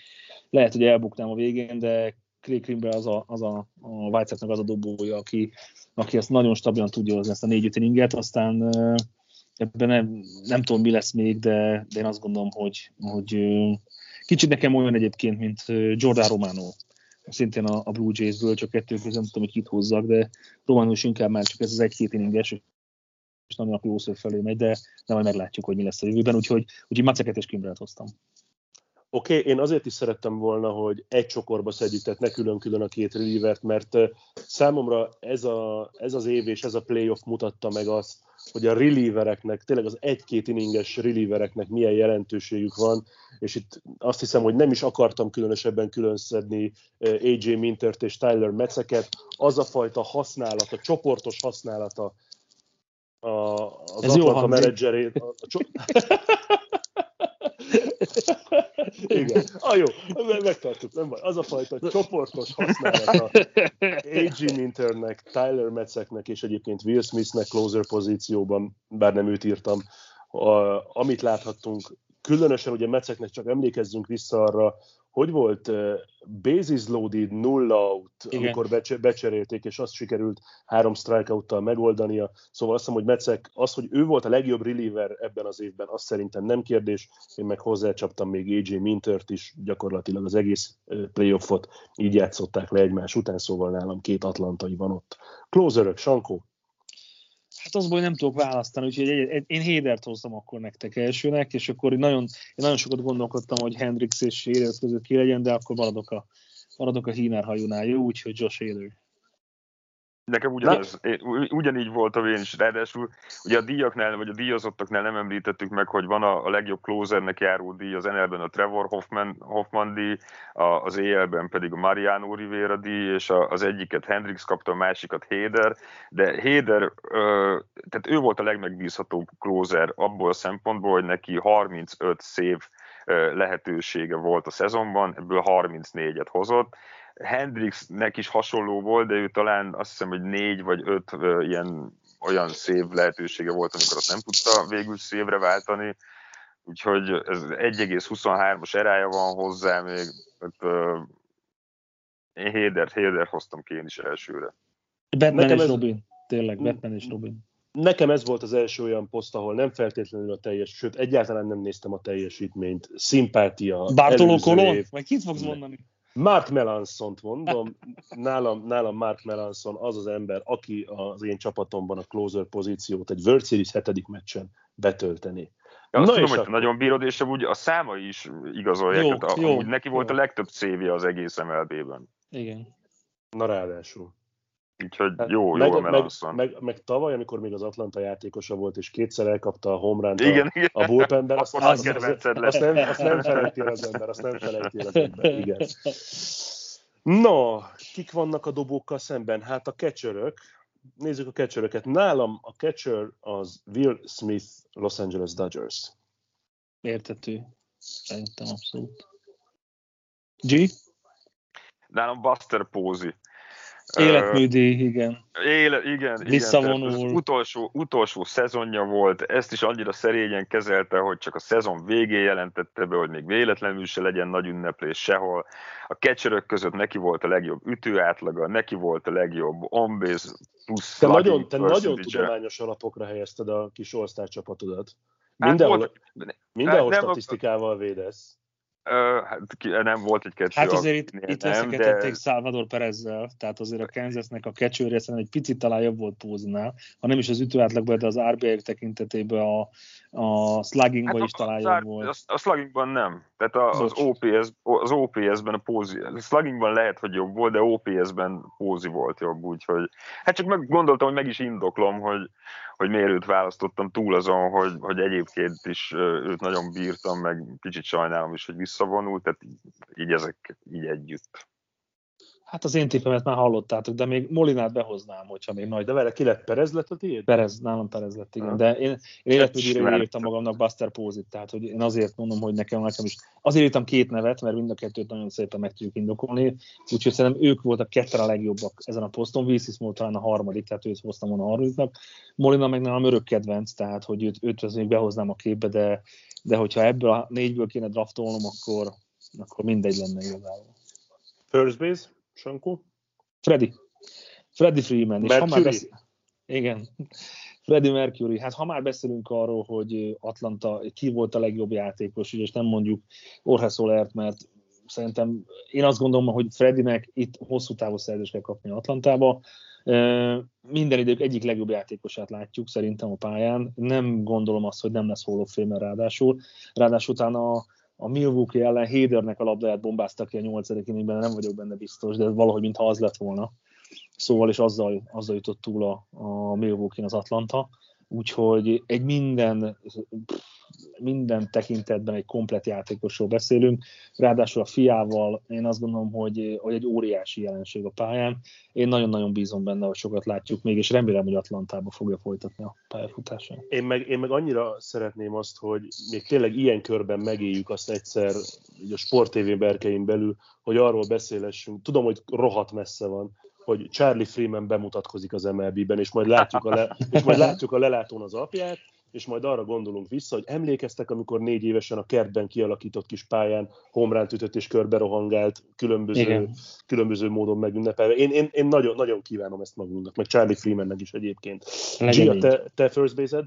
lehet, hogy elbuknám a végén, de Craig Krimber az a, az a, a Weizsäcknek az a dobója, aki, aki ezt nagyon stabilan tudja hozni ezt a 4 inninget, aztán ebben nem, nem tudom, mi lesz még, de, de én azt gondolom, hogy, hogy kicsit nekem olyan egyébként, mint Jordan Romano szintén a, a Blue Jays-ből, csak kettő között tudom, hogy kit hozzak, de Roman is inkább már csak ez az egy-két inninges, és nagyon a closer felé megy, de, de majd meglátjuk, hogy mi lesz a jövőben, úgyhogy, úgyhogy Maceket és Kimbrelt hoztam. Oké, okay, én azért is szerettem volna, hogy egy csokorba szedjük, tehát ne külön-külön a két relievert, mert számomra ez, a, ez az év és ez a playoff mutatta meg azt, hogy a relievereknek, tényleg az egy-két inninges relievereknek milyen jelentőségük van, és itt azt hiszem, hogy nem is akartam különösebben különszedni AJ Mintert és Tyler Metzeket, az a fajta használata, csoportos használata a, az Ez Atlanta menedzserét. A, a, Igen. Ah, jó, megtartjuk, nem baj. Az a fajta csoportos használata A.G. Minternek, Tyler Metzeknek és egyébként Will Smithnek closer pozícióban, bár nem őt írtam, a, amit láthattunk, különösen ugye Metzeknek csak emlékezzünk vissza arra, hogy volt uh, bases loaded, null out, Igen. amikor becse- becserélték, és azt sikerült három strikeout-tal megoldania. Szóval azt hiszem, hogy Mecek, az, hogy ő volt a legjobb reliever ebben az évben, azt szerintem nem kérdés. Én meg hozzácsaptam még AJ Mintert is, gyakorlatilag az egész playoffot így játszották le egymás után, szóval nálam két atlantai van ott. Closerök, Sankó, Hát az, hogy nem tudok választani, úgyhogy egy, egy, én Hédert hoztam akkor nektek elsőnek, és akkor én nagyon, én nagyon sokat gondolkodtam, hogy Hendrix és Héder között ki legyen, de akkor maradok a, maradok a Híner jó, úgyhogy Josh Héder. Nekem ugyanaz, én, ugyanígy volt a én is, ráadásul ugye a díjaknál, vagy a díjazottaknál nem említettük meg, hogy van a, a legjobb closernek járó díj, az NL-ben a Trevor Hoffman, Hoffman díj, a, az EL-ben pedig a Mariano Rivera díj, és a, az egyiket Hendrix kapta, a másikat Héder, de Héder, ö, tehát ő volt a legmegbízhatóbb closer abból a szempontból, hogy neki 35 szév lehetősége volt a szezonban, ebből 34-et hozott, Hendrixnek is hasonló volt, de ő talán azt hiszem, hogy négy vagy öt ö, ilyen olyan szév lehetősége volt, amikor azt nem tudta végül szévre váltani, úgyhogy ez 1,23-as erája van hozzá még, tehát, ö, én Héder, Héder hoztam ki én is elsőre. Batman Nekem és ez... Robin, tényleg, Batman és Robin. Nekem ez volt az első olyan poszt, ahol nem feltétlenül a teljes, sőt, egyáltalán nem néztem a teljesítményt, szimpátia, Bartoló Colon? Vagy kit fogsz mondani? Mark Melanson-t mondom, nálam, nálam Mark Melanson az az ember, aki az én csapatomban a closer pozíciót egy World Series hetedik meccsen betölteni. Ja, azt Na tudom, hogy te nagyon bírod, és úgy a számai is igazolják. Jó, a, jó, neki jó. volt a legtöbb CV az egész MLB-ben. Igen. Na ráadásul. Úgyhogy hát jó, meg. Meg, meg, meg, tavaly, amikor még az Atlanta játékosa volt, és kétszer elkapta a home run igen, a, igen. a bullpenben, azt, azt, azt, azt, azt, nem, azt nem felejti el az ember, azt nem felejti el az ember, igen. No, kik vannak a dobókkal szemben? Hát a catcherök. Nézzük a catcheröket. Nálam a catcher az Will Smith, Los Angeles Dodgers. Értető. Szerintem abszolút. G? Nálam Buster Posey. Életműdi, igen. Éle, igen, Visszavonul. igen. utolsó, utolsó szezonja volt, ezt is annyira szerényen kezelte, hogy csak a szezon végén jelentette be, hogy még véletlenül se legyen nagy ünneplés sehol. A catcherök között neki volt a legjobb ütőátlaga, neki volt a legjobb on-base plusz Te nagyon, te nagyon tudományos alapokra helyezted a kis all csapatodat. Mindenhol, hát volt, mindenhol hát statisztikával védesz. Hát nem volt egy kecső. Hát azért itt, itt veszekedtették de... Salvador Perezzel, tehát azért a Kansasnek a kecsőre egy picit talán jobb volt Pózinál, ha nem is az ütőátlagban, de az RBI tekintetében a, a sluggingban hát is talán jobb volt. A, a sluggingban nem. Tehát a, az, OPS, az OPS-ben a Pózi, a sluggingban lehet, hogy jobb volt, de OPS-ben Pózi volt jobb, úgyhogy hát csak meg gondoltam, hogy meg is indoklom, hogy, hogy miért őt választottam túl azon, hogy, hogy egyébként is őt nagyon bírtam, meg kicsit sajnálom is, hogy visszavonult, tehát így, így ezek így együtt. Hát az én tippemet már hallottátok, de még Molinát behoznám, hogyha még nagy. De vele ki lett Perez lett a tiéd? Perez, nálam Perez lett, igen. De én, én életműdire írtam magamnak Buster Pózit, tehát hogy én azért mondom, hogy nekem, nekem is. Azért írtam két nevet, mert mind a kettőt nagyon szépen meg tudjuk indokolni, úgyhogy szerintem ők voltak ketten a legjobbak ezen a poszton. Wilsis volt talán a harmadik, tehát őt hoztam volna a harmadiknak. Molina meg nálam örök kedvenc, tehát hogy őt, őt még behoznám a képbe, de, de hogyha ebből a négyből kéne draftolnom, akkor, akkor mindegy lenne igazából. First base? Sankó? Freddy. Freddy Freeman. És ha már besz... Igen. Freddy Mercury. Hát ha már beszélünk arról, hogy Atlanta ki volt a legjobb játékos, és nem mondjuk Orhe Solert, mert szerintem én azt gondolom, hogy Freddynek itt hosszú távú szerződést kell kapni Atlantába. Minden idők egyik legjobb játékosát látjuk szerintem a pályán. Nem gondolom azt, hogy nem lesz Hall of Fame ráadásul. Ráadásul utána a, a Milwaukee ellen Hadernek a labdáját bombáztak ki a nyolcadik inningben, nem vagyok benne biztos, de valahogy mintha az lett volna. Szóval is azzal, azzal jutott túl a, a Milwaukee az Atlanta. Úgyhogy egy minden, minden tekintetben egy komplet játékosról beszélünk, ráadásul a fiával én azt gondolom, hogy, hogy egy óriási jelenség a pályán. Én nagyon-nagyon bízom benne, hogy sokat látjuk még, és remélem, hogy Atlantába fogja folytatni a pályafutását. Én meg, én meg annyira szeretném azt, hogy még tényleg ilyen körben megéljük azt egyszer így a Sport TV berkein belül, hogy arról beszélessünk. Tudom, hogy rohadt messze van, hogy Charlie Freeman bemutatkozik az MLB-ben, és majd látjuk a, le, és majd látjuk a lelátón az apját, és majd arra gondolunk vissza, hogy emlékeztek, amikor négy évesen a kertben kialakított kis pályán homránt ütött és körbe rohangált, különböző, különböző módon megünnepelve. Én, én, én nagyon, nagyon kívánom ezt magunknak, meg Charlie Freemannek is egyébként. Gia, te, te first base-ed?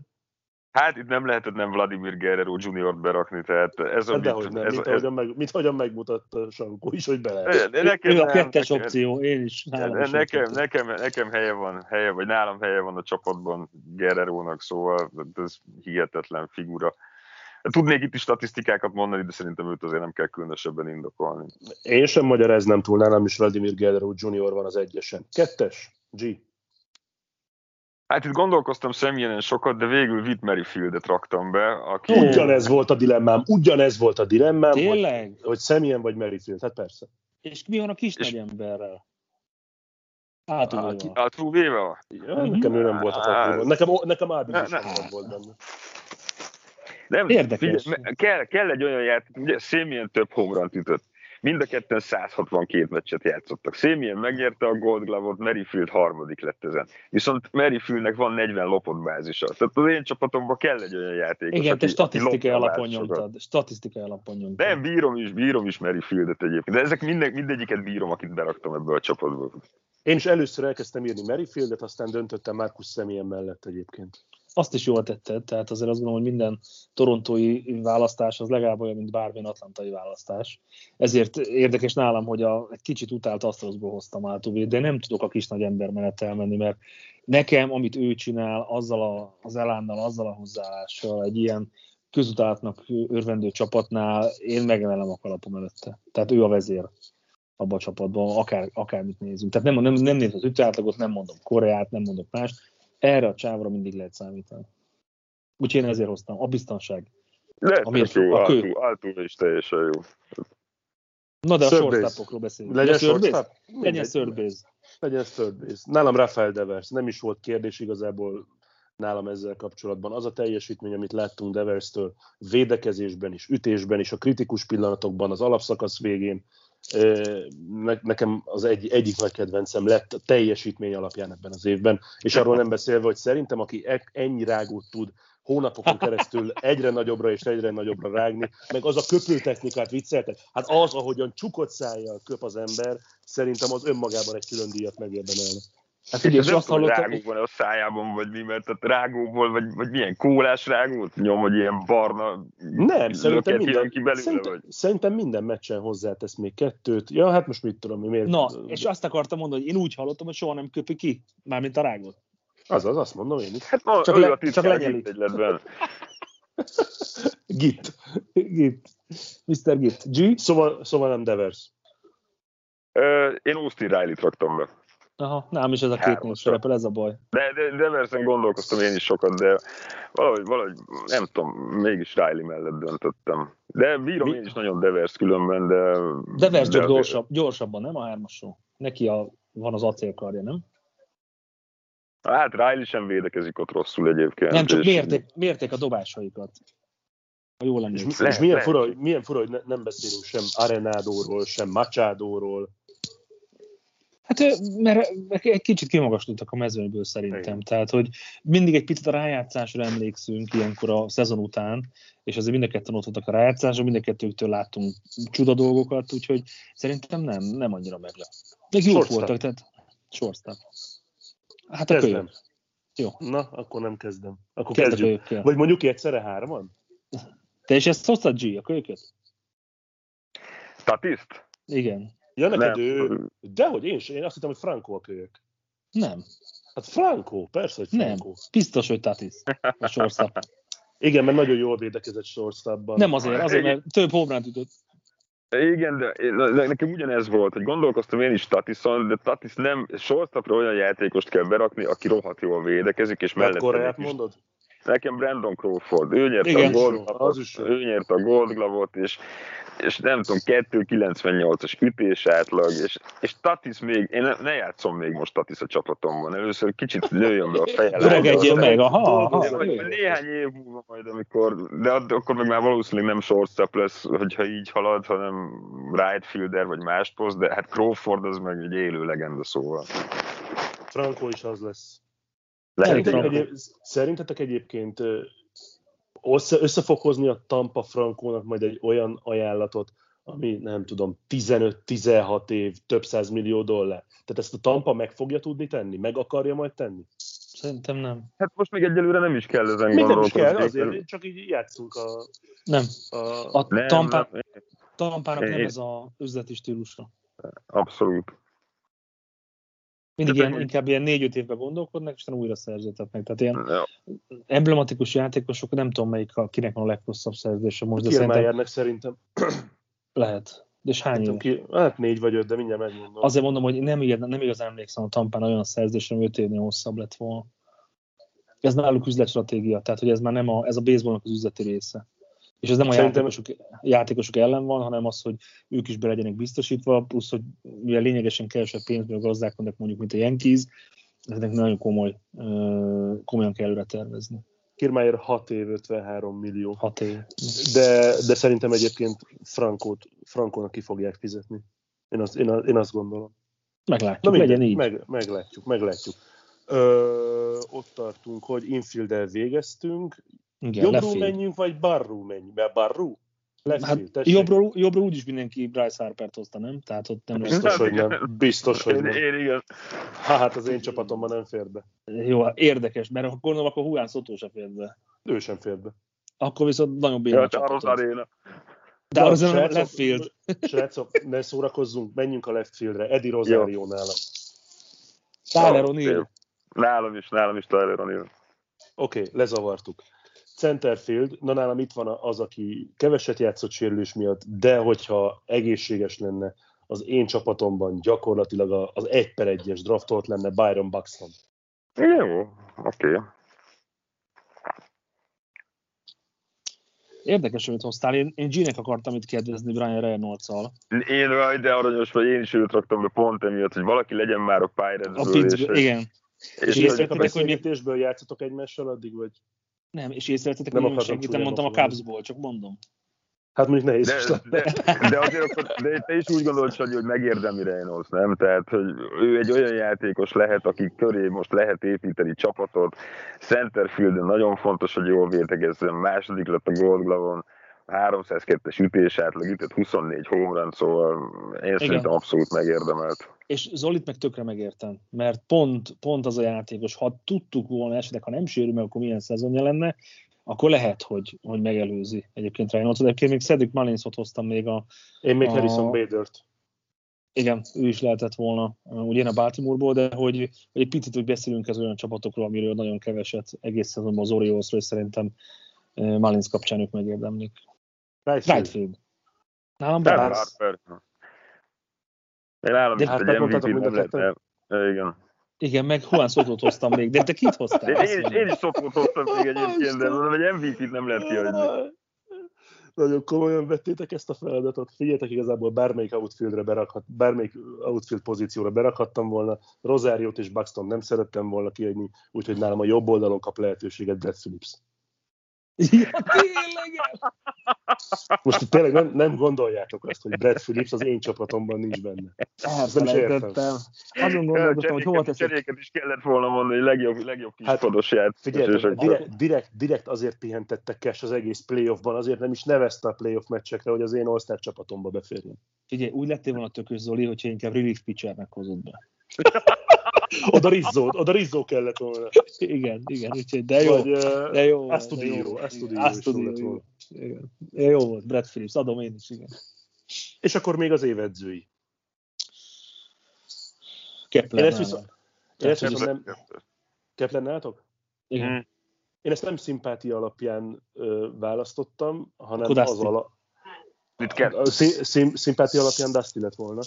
Hát itt nem lehetett nem Vladimir Guerrero Jr.-t berakni, tehát ez a... Hát dehogy nem, ez, mint, ez, ahogyan meg, mint ahogyan megmutatta Sankó is, hogy bele lehet. Nekem, ő a kettes nekem, opció, én is. Nálam nekem, is nekem, nekem, helye van, helye, vagy nálam helye van a csapatban Guerrero-nak, szóval ez hihetetlen figura. Tudnék itt is statisztikákat mondani, de szerintem őt azért nem kell különösebben indokolni. Én sem magyaráznám túl, nálam is Vladimir Guerrero Jr. van az egyesen. Kettes, G. Hát itt gondolkoztam személyesen sokat, de végül Whit Merrifieldet raktam be. Aki... Ugyanez volt a dilemmám, ugyanez volt a dilemmám, Tényleg? hogy, hogy személyen vagy Merrifield, hát persze. És mi van a kis és... nagyemberrel? Átúvéval. Átúvéval? Ja, nekem ő nem volt a faktóban. Nekem, nekem Ábid is nem volt benne. Nem, Érdekes. Figyelj, kell, kell egy olyan játék, ugye Szémien több homrant ütött. Mind a ketten 162 meccset játszottak. Szémien megnyerte a Gold Glove-ot, Merrifield harmadik lett ezen. Viszont Merrifieldnek van 40 lopott bázisa. Tehát az én csapatomban kell egy olyan játékos, Igen, te statisztikai alapon nyomtad. Statisztikai alapon nyomtad. Nem, bírom is, bírom is Merrifieldet egyébként. De ezek minden, mindegyiket bírom, akit beraktam ebből a csapatból. Én is először elkezdtem írni Merrifieldet, aztán döntöttem Markus Személyen mellett egyébként azt is jól tetted, tehát azért azt gondolom, hogy minden torontói választás az legalább olyan, mint bármilyen atlantai választás. Ezért érdekes nálam, hogy a, egy kicsit utált Astrosból hoztam Altuvé, de nem tudok a kis nagy ember mellett elmenni, mert nekem, amit ő csinál, azzal a, az elánnal, azzal a hozzáállással, egy ilyen közutáltnak örvendő csapatnál én megemelem a kalapom előtte. Tehát ő a vezér abban a csapatban, akár, akármit nézünk. Tehát nem, nem, nem néz az ütőátlagot, nem mondom Koreát, nem mondok más, erre a csávra mindig lehet számítani. Úgyhogy én ezért hoztam. A biztonság. Lehet, a mérfő, jó, a kő. Áltul is teljesen jó. Na de a shortstopokról beszélünk. Legyen shortstop? Legyen base. Legyen base. Nálam Rafael Devers. Nem is volt kérdés igazából nálam ezzel kapcsolatban. Az a teljesítmény, amit láttunk Devers-től védekezésben is, ütésben is, a kritikus pillanatokban, az alapszakasz végén, nekem az egy, egyik nagy kedvencem lett a teljesítmény alapján ebben az évben, és arról nem beszélve, hogy szerintem, aki e, ennyi rágót tud hónapokon keresztül egyre nagyobbra és egyre nagyobbra rágni, meg az a köpő technikát vicceltek, hát az, ahogyan csukott szájjal köp az ember, szerintem az önmagában egy külön díjat megérdemelne. Hát ugye, nem azt hallottam, rágó van a szájában, vagy mi, mert a rágóból, vagy, vagy milyen kólás rágót nyom, hogy ilyen barna Nem, szerintem minden, ki belőle, szerintem, vagy. szerintem minden meccsen hozzátesz még kettőt. Ja, hát most mit tudom, miért... Na, és azt akartam mondani, hogy én úgy hallottam, hogy soha nem köpi ki, mármint a rágót. Az az, azt mondom én is. Hát ma, csak, le, csak lenyelik. Git. Git. Mr. Git. G? Szóval, szóval nem Devers. Én Austin Riley-t raktam be. Aha, nem is ez a két név szerepel, ez a baj. De, de, de Everson gondolkoztam én is sokat, de valahogy, valahogy nem tudom, mégis Riley mellett döntöttem. De bírom Mi? én is nagyon Devers különben, de... Devers de gyorsabb, gyorsabban, nem a hármasról? Neki a, van az acélkarja, nem? Hát Riley sem védekezik ott rosszul egyébként. Nem, csak mérték, mérték a dobásaikat. Ha jól emlékszem. És, és milyen, fura, milyen fura, hogy ne, nem beszélünk sem Arenádóról, sem Machadóról, Hát mert egy kicsit kimagaslottak a mezőnyből szerintem. Igen. Tehát, hogy mindig egy picit a rájátszásra emlékszünk ilyenkor a szezon után, és azért mind a ketten ott voltak a rájátszásra, mind a kettőktől láttunk csuda dolgokat, úgyhogy szerintem nem, nem annyira meglep. Még jók voltak, tehát shortstop. Hát a kölyök. Jó. Na, akkor nem kezdem. Akkor Kezd kezdjük. Vagy mondjuk egyszerre hárman? Te is ezt hoztad, G, a kölyöket? Tatiszt? Igen. Ja, neked Nem. ő... Dehogy én, sem, én azt hittem, hogy Franco a kölyök. Nem. Hát Franco, persze, hogy Nem. Franco. Biztos, hogy Tatis. A shortstop. Igen, mert nagyon jól védekezett shortstopban. Nem azért, azért, mert több homránt ütött. Igen, de én, ne- nekem ugyanez volt, hogy gondolkoztam én is Tatison, de Tatis nem, shortstopra olyan játékost kell berakni, aki rohadt jól védekezik, és Mert mellette Koreát is- mondod? Nekem Brandon Crawford, ő nyerte Igen. a Gold Glove-ot, ő nyerte a Gold Glove-ot, és, és nem tudom, 2,98-as ütés átlag, és, és Tatis még, én ne, ne játszom még most Tatis a csapatomban, először kicsit nőjön be a feje. Öregedjél meg, aha, aha. Meg. néhány év múlva majd, amikor, de akkor meg már valószínűleg nem shortstop lesz, hogyha így halad, hanem right fielder vagy más poszt, de hát Crawford az meg egy élő legenda szóval. Franco is az lesz. Lehet, Szerintetek, egyéb, szerintetek egyébként össze, össze fog hozni a Tampa Frankónak majd egy olyan ajánlatot, ami nem tudom, 15-16 év, több száz millió dollár. Tehát ezt a Tampa meg fogja tudni tenni? Meg akarja majd tenni? Szerintem nem. Hát most még egyelőre nem is kell ezen Még nem is kell, azért csak így játszunk a... Nem. a A Nem, Tampa, nem, Tampának nem ez a üzleti stílusra. abszolút. Mindig ilyen, hogy- inkább ilyen négy-öt évben gondolkodnak, és utána újra szerződtetnek. Tehát ilyen Ja. emblematikus játékosok, nem tudom melyik a, kinek van a leghosszabb szerződése most, de szerintem szerintem. lehet. De és hány ki, hát négy vagy öt, de mindjárt megmondom. Azért mondom, hogy nem, igaz, nem igazán emlékszem a Tampán olyan szerződésre, ami öt évnél hosszabb lett volna. Ez náluk üzletstratégia, tehát hogy ez már nem a, ez a baseballnak az üzleti része. És ez nem a Szerintem- játékosok, játékosok ellen van, hanem az, hogy ők is be legyenek biztosítva, plusz, hogy mivel lényegesen kevesebb pénzből gazdálkodnak mondjuk, mint a Yankees, ezeknek nagyon komoly, komolyan kell előre tervezni. Kiermaier 6 év, 53 millió. Hat év. De, de szerintem egyébként Frankót, Frankónak ki fogják fizetni. Én azt, én, én azt gondolom. Meglátjuk, mindegy, legyen így. Meg, meglátjuk, meglátjuk. Ö, ott tartunk, hogy infield végeztünk. Igen, Jobbról field. menjünk, vagy barról menjünk? Mert barról? Left Hát tessék. jobbról, jobbról úgyis mindenki Bryce Harpert hozta, nem? Tehát ott nem. Biztos, hogy nem. Biztos, hogy nem. én igen. Hát az én csapatomban nem fér be. Jó, hát érdekes, mert gondolom, akkor Juan Soto se fér be. Ő sem fér be. Akkor viszont nagyon béna Ja, Charles csapat. De az nem left field. Srácok, ne szórakozzunk, menjünk a left fieldre. Eddie Rosario nálam. Tyler O'Neill. Nálam is, nálam is Tyler O'Neill. Oké, okay, lezavartuk. Centerfield, na nálam itt van az, aki keveset játszott sérülés miatt, de hogyha egészséges lenne, az én csapatomban gyakorlatilag a- az 1 per 1-es draftolt lenne Byron Buxton. Jó, oké. Érdekes, amit hoztál. Én, én G-nek akartam itt kérdezni Brian Reynolds-szal. Én vagy, de aranyos vagy, én is őt raktam be pont emiatt, hogy valaki legyen már a A Pirates-ből. Pittsburgh, és, igen. és, és és, a hogy még- beszélgetésből játszatok egymással addig, vagy? Nem, és észrevettetek, Nem hogy senkit nem mondtam a. Cubsból, csak mondom. Hát mondjuk nehéz is de, lenne. de, de, azért akkor, de te is úgy gondolod, Sanyi, hogy megérdemli Reynolds, nem? Tehát, hogy ő egy olyan játékos lehet, aki köré most lehet építeni csapatot. Centerfielden nagyon fontos, hogy jól védekezzen. Második lett a Gold Glove-on. 302-es ütés átlag, ütött 24 home run, szóval én szerintem abszolút megérdemelt. És Zolit meg tökre megértem, mert pont, pont az a játékos, ha tudtuk volna esetleg, ha nem sérül meg, akkor milyen szezonja lenne, akkor lehet, hogy, hogy megelőzi egyébként Reynolds. De egyébként még Cedric Mullinsot hoztam még a, Én még A- Harrison Badert. igen, ő is lehetett volna, ugye én a Baltimoreból, de hogy, hogy egy picit úgy beszélünk az olyan csapatokról, amiről nagyon keveset egész szezonban az Oriolsról, és szerintem uh, Mullins kapcsán ők megérdemlik. Right Right field. field. Nálam Hát. Harper. Én De is, hát hogy megmondhatom MVP nem. Igen. Igen, meg Juan Sotót hoztam még, de te kit hoztál? Én, Azt én, én is szokott hoztam még egyébként, de mondom, hogy MVP-t nem lehet kiadni. Nagyon komolyan vettétek ezt a feladatot. Figyeljetek, igazából bármelyik outfieldre berakhat, bármelyik outfield pozícióra berakhattam volna. Rosáriót és Buxton nem szerettem volna kiadni, úgyhogy nálam a jobb oldalon kap lehetőséget Brad Phillips. Ja, tényleg! Most tényleg nem, nem gondoljátok azt, hogy Brad Phillips az én csapatomban nincs benne. Ezt nem is értem. Elfelejtettem. Azon gondolkodtam, hogy hova teszek. Cseréket is kellett volna mondani, hogy legjobb, legjobb kis Hát, Figyeljetek, akkor- direkt, direkt, direkt azért pihentettek Cash az egész playoffban, azért nem is nevezte a playoff meccsekre, hogy az én all csapatomba beférjen. Figyelj, úgy lettél volna tökös Zoli, hogyha inkább relief pitchernek hozod be. Oda Rizzo, oda Rizzo kellett volna. Igen, igen, úgyhogy de jó. Vagy, De jó. de tud író, azt tud író jó volt, Brad Phillips, adom én is, igen. És akkor még az évedzői. Kepler Én ezt viszont- Én ezt viszont nem... Kepler nálatok? Igen. Én ezt nem szimpátia alapján ö, választottam, hanem Akkor az ala... Itt kell. a szim, szim, szimpátia alapján Dusty lett volna.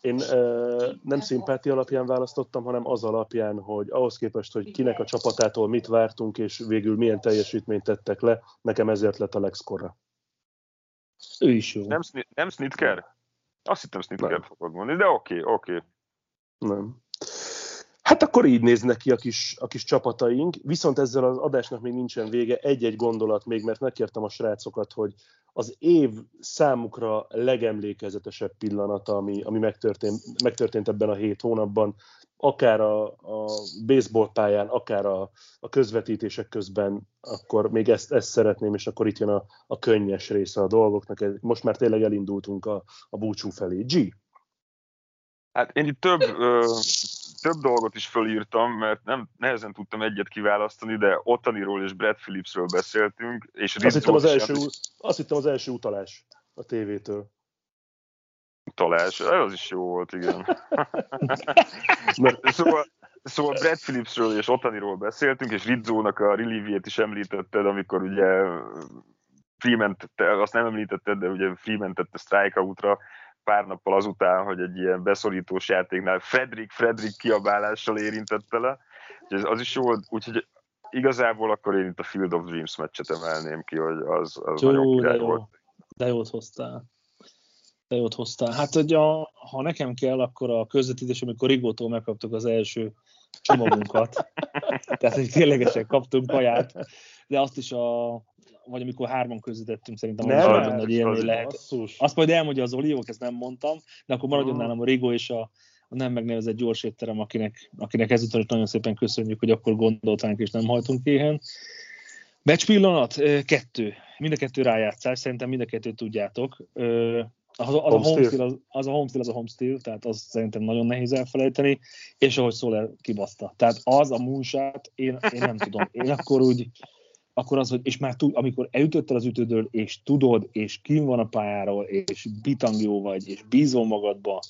Én ö, nem szimpátia alapján választottam, hanem az alapján, hogy ahhoz képest, hogy kinek a csapatától mit vártunk, és végül milyen teljesítményt tettek le, nekem ezért lett a Lex Cora. Ő is jó. Nem, nem Snitker? Azt hittem. Snitker fogod mondani, de oké, oké. Nem. Hát akkor így néznek ki a kis, a kis csapataink, viszont ezzel az adásnak még nincsen vége. Egy-egy gondolat még, mert megkértem a srácokat, hogy az év számukra legemlékezetesebb pillanata, ami, ami megtörtént, megtörtént ebben a hét hónapban, akár a, a baseball pályán, akár a, a közvetítések közben, akkor még ezt, ezt szeretném, és akkor itt jön a, a könnyes része a dolgoknak. Most már tényleg elindultunk a, a búcsú felé. G. Hát én itt több, ö, több dolgot is fölírtam, mert nem nehezen tudtam egyet kiválasztani, de Ottaniról és Brad Phillipsről beszéltünk, és Azt hittem, az első, azt hittem az első utalás a tévétől. utalás. Az is jó volt, igen. szóval, szóval Brad Phillipsről és Otaniról beszéltünk, és Rizzónak a relievét is említetted, amikor ugye Freeman, te azt nem említetted, de ugye Freeman tette strikeoutra pár nappal azután, hogy egy ilyen beszorítós játéknál Fredrik, Fredrik kiabálással érintette le. Úgyhogy az is jó volt, úgyhogy igazából akkor én itt a Field of Dreams meccset emelném ki, hogy az, az nagyon Jó, de király jó. volt. De jót hoztál. De jót hoztál. Hát, hogy a, ha nekem kell, akkor a közvetítés, amikor Rigótól megkaptuk az első csomagunkat. Tehát, hogy ténylegesen kaptunk kaját, de azt is a, vagy amikor hárman közvetettünk, szerintem Nem, az- nagyon nagy élmény lehet. Basszus. Azt majd elmondja az Oli, ezt nem mondtam, de akkor maradjon Mm. nálam a Rigó és a, a nem megnevezett gyors étterem, akinek, akinek ezúttal is nagyon szépen köszönjük, hogy akkor gondolt ránk és nem hajtunk éhen. Meccs pillanat, kettő. Mind a kettő rájátszás, szerintem mind a kettőt tudjátok. Az, az, a homestead, az, az a homestead, az a homestead, tehát az szerintem nagyon nehéz elfelejteni, és ahogy Soler kibaszta. Tehát az a moonshot, én, én nem tudom. Én akkor úgy, akkor az, hogy, és már tud, amikor elütötted az ütődől, és tudod, és kim van a pályáról, és bitangjó vagy, és bízol magadba,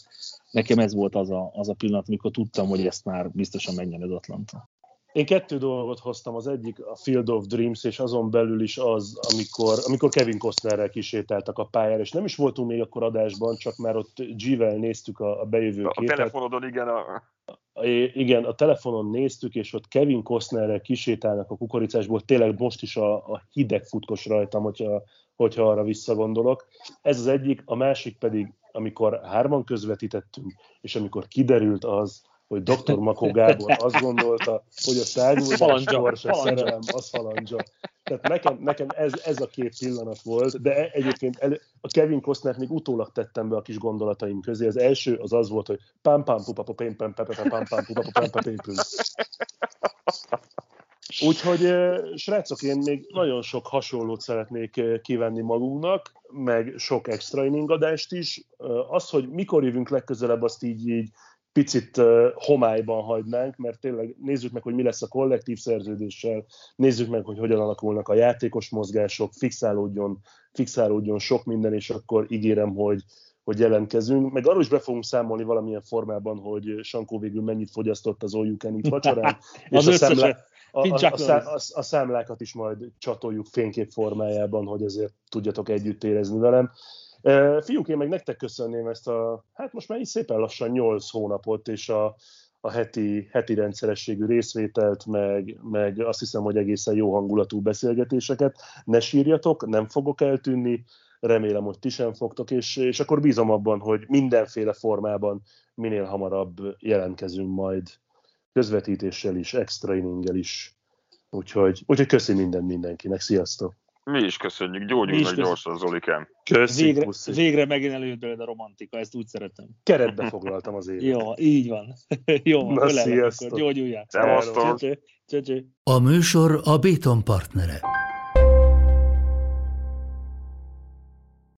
nekem ez volt az a, az a pillanat, amikor tudtam, hogy ezt már biztosan megnyer az Atlanta. Én kettő dolgot hoztam, az egyik a Field of Dreams, és azon belül is az, amikor, amikor Kevin Costnerrel kisétáltak a pályára, és nem is voltunk még akkor adásban, csak már ott G-vel néztük a, a bejövő A képet. telefonodon igen, a, Igen, a telefonon néztük, és ott Kevin Costnerrel kisétálnak a kukoricásból, tényleg most is a, a hideg futkos rajtam, hogyha, hogyha arra visszagondolok. Ez az egyik, a másik pedig, amikor hárman közvetítettünk, és amikor kiderült az, hogy dr. Makó Gábor azt gondolta, hogy a száguldás sorsa szerelem, az falandzsa. Tehát nekem, nekem ez, ez a két pillanat volt, de egyébként elő, a Kevin Costnert még utólag tettem be a kis gondolataim közé. Az első az az volt, hogy pam pam pupa pam pam pam pam pam pam pupa pam pam pam Úgyhogy srácok, én még nagyon sok hasonlót szeretnék ö, kívánni magunknak, meg sok extra inning adást is. Az, hogy mikor jövünk legközelebb, azt így, így picit homályban hagynánk, mert tényleg nézzük meg, hogy mi lesz a kollektív szerződéssel, nézzük meg, hogy hogyan alakulnak a játékos mozgások, fixálódjon, fixálódjon sok minden, és akkor ígérem, hogy, hogy jelentkezünk. Meg arról is be fogunk számolni valamilyen formában, hogy Sankó végül mennyit fogyasztott az All Eat vacsorán. Az a, számlá, a, a, a, a számlákat is majd csatoljuk fénykép formájában, hogy ezért tudjatok együtt érezni velem. Fiúk, én meg nektek köszönném ezt a, hát most már így szépen lassan 8 hónapot, és a, a heti, heti rendszerességű részvételt, meg, meg azt hiszem, hogy egészen jó hangulatú beszélgetéseket. Ne sírjatok, nem fogok eltűnni, remélem, hogy ti sem fogtok, és, és akkor bízom abban, hogy mindenféle formában minél hamarabb jelentkezünk majd közvetítéssel is, extra is. Úgyhogy, úgyhogy köszi minden mindenkinek, sziasztok! Mi is köszönjük, gyógyulj is meg gyorsan, Zolikám. Köszi, Végre, puszi. végre megint előtt belőle a romantika, ezt úgy szeretem. Keretbe foglaltam az évet. Jó, így van. Jó van, Na, sziasztok. gyógyuljál. Szevasztok. A műsor a Béton partnere.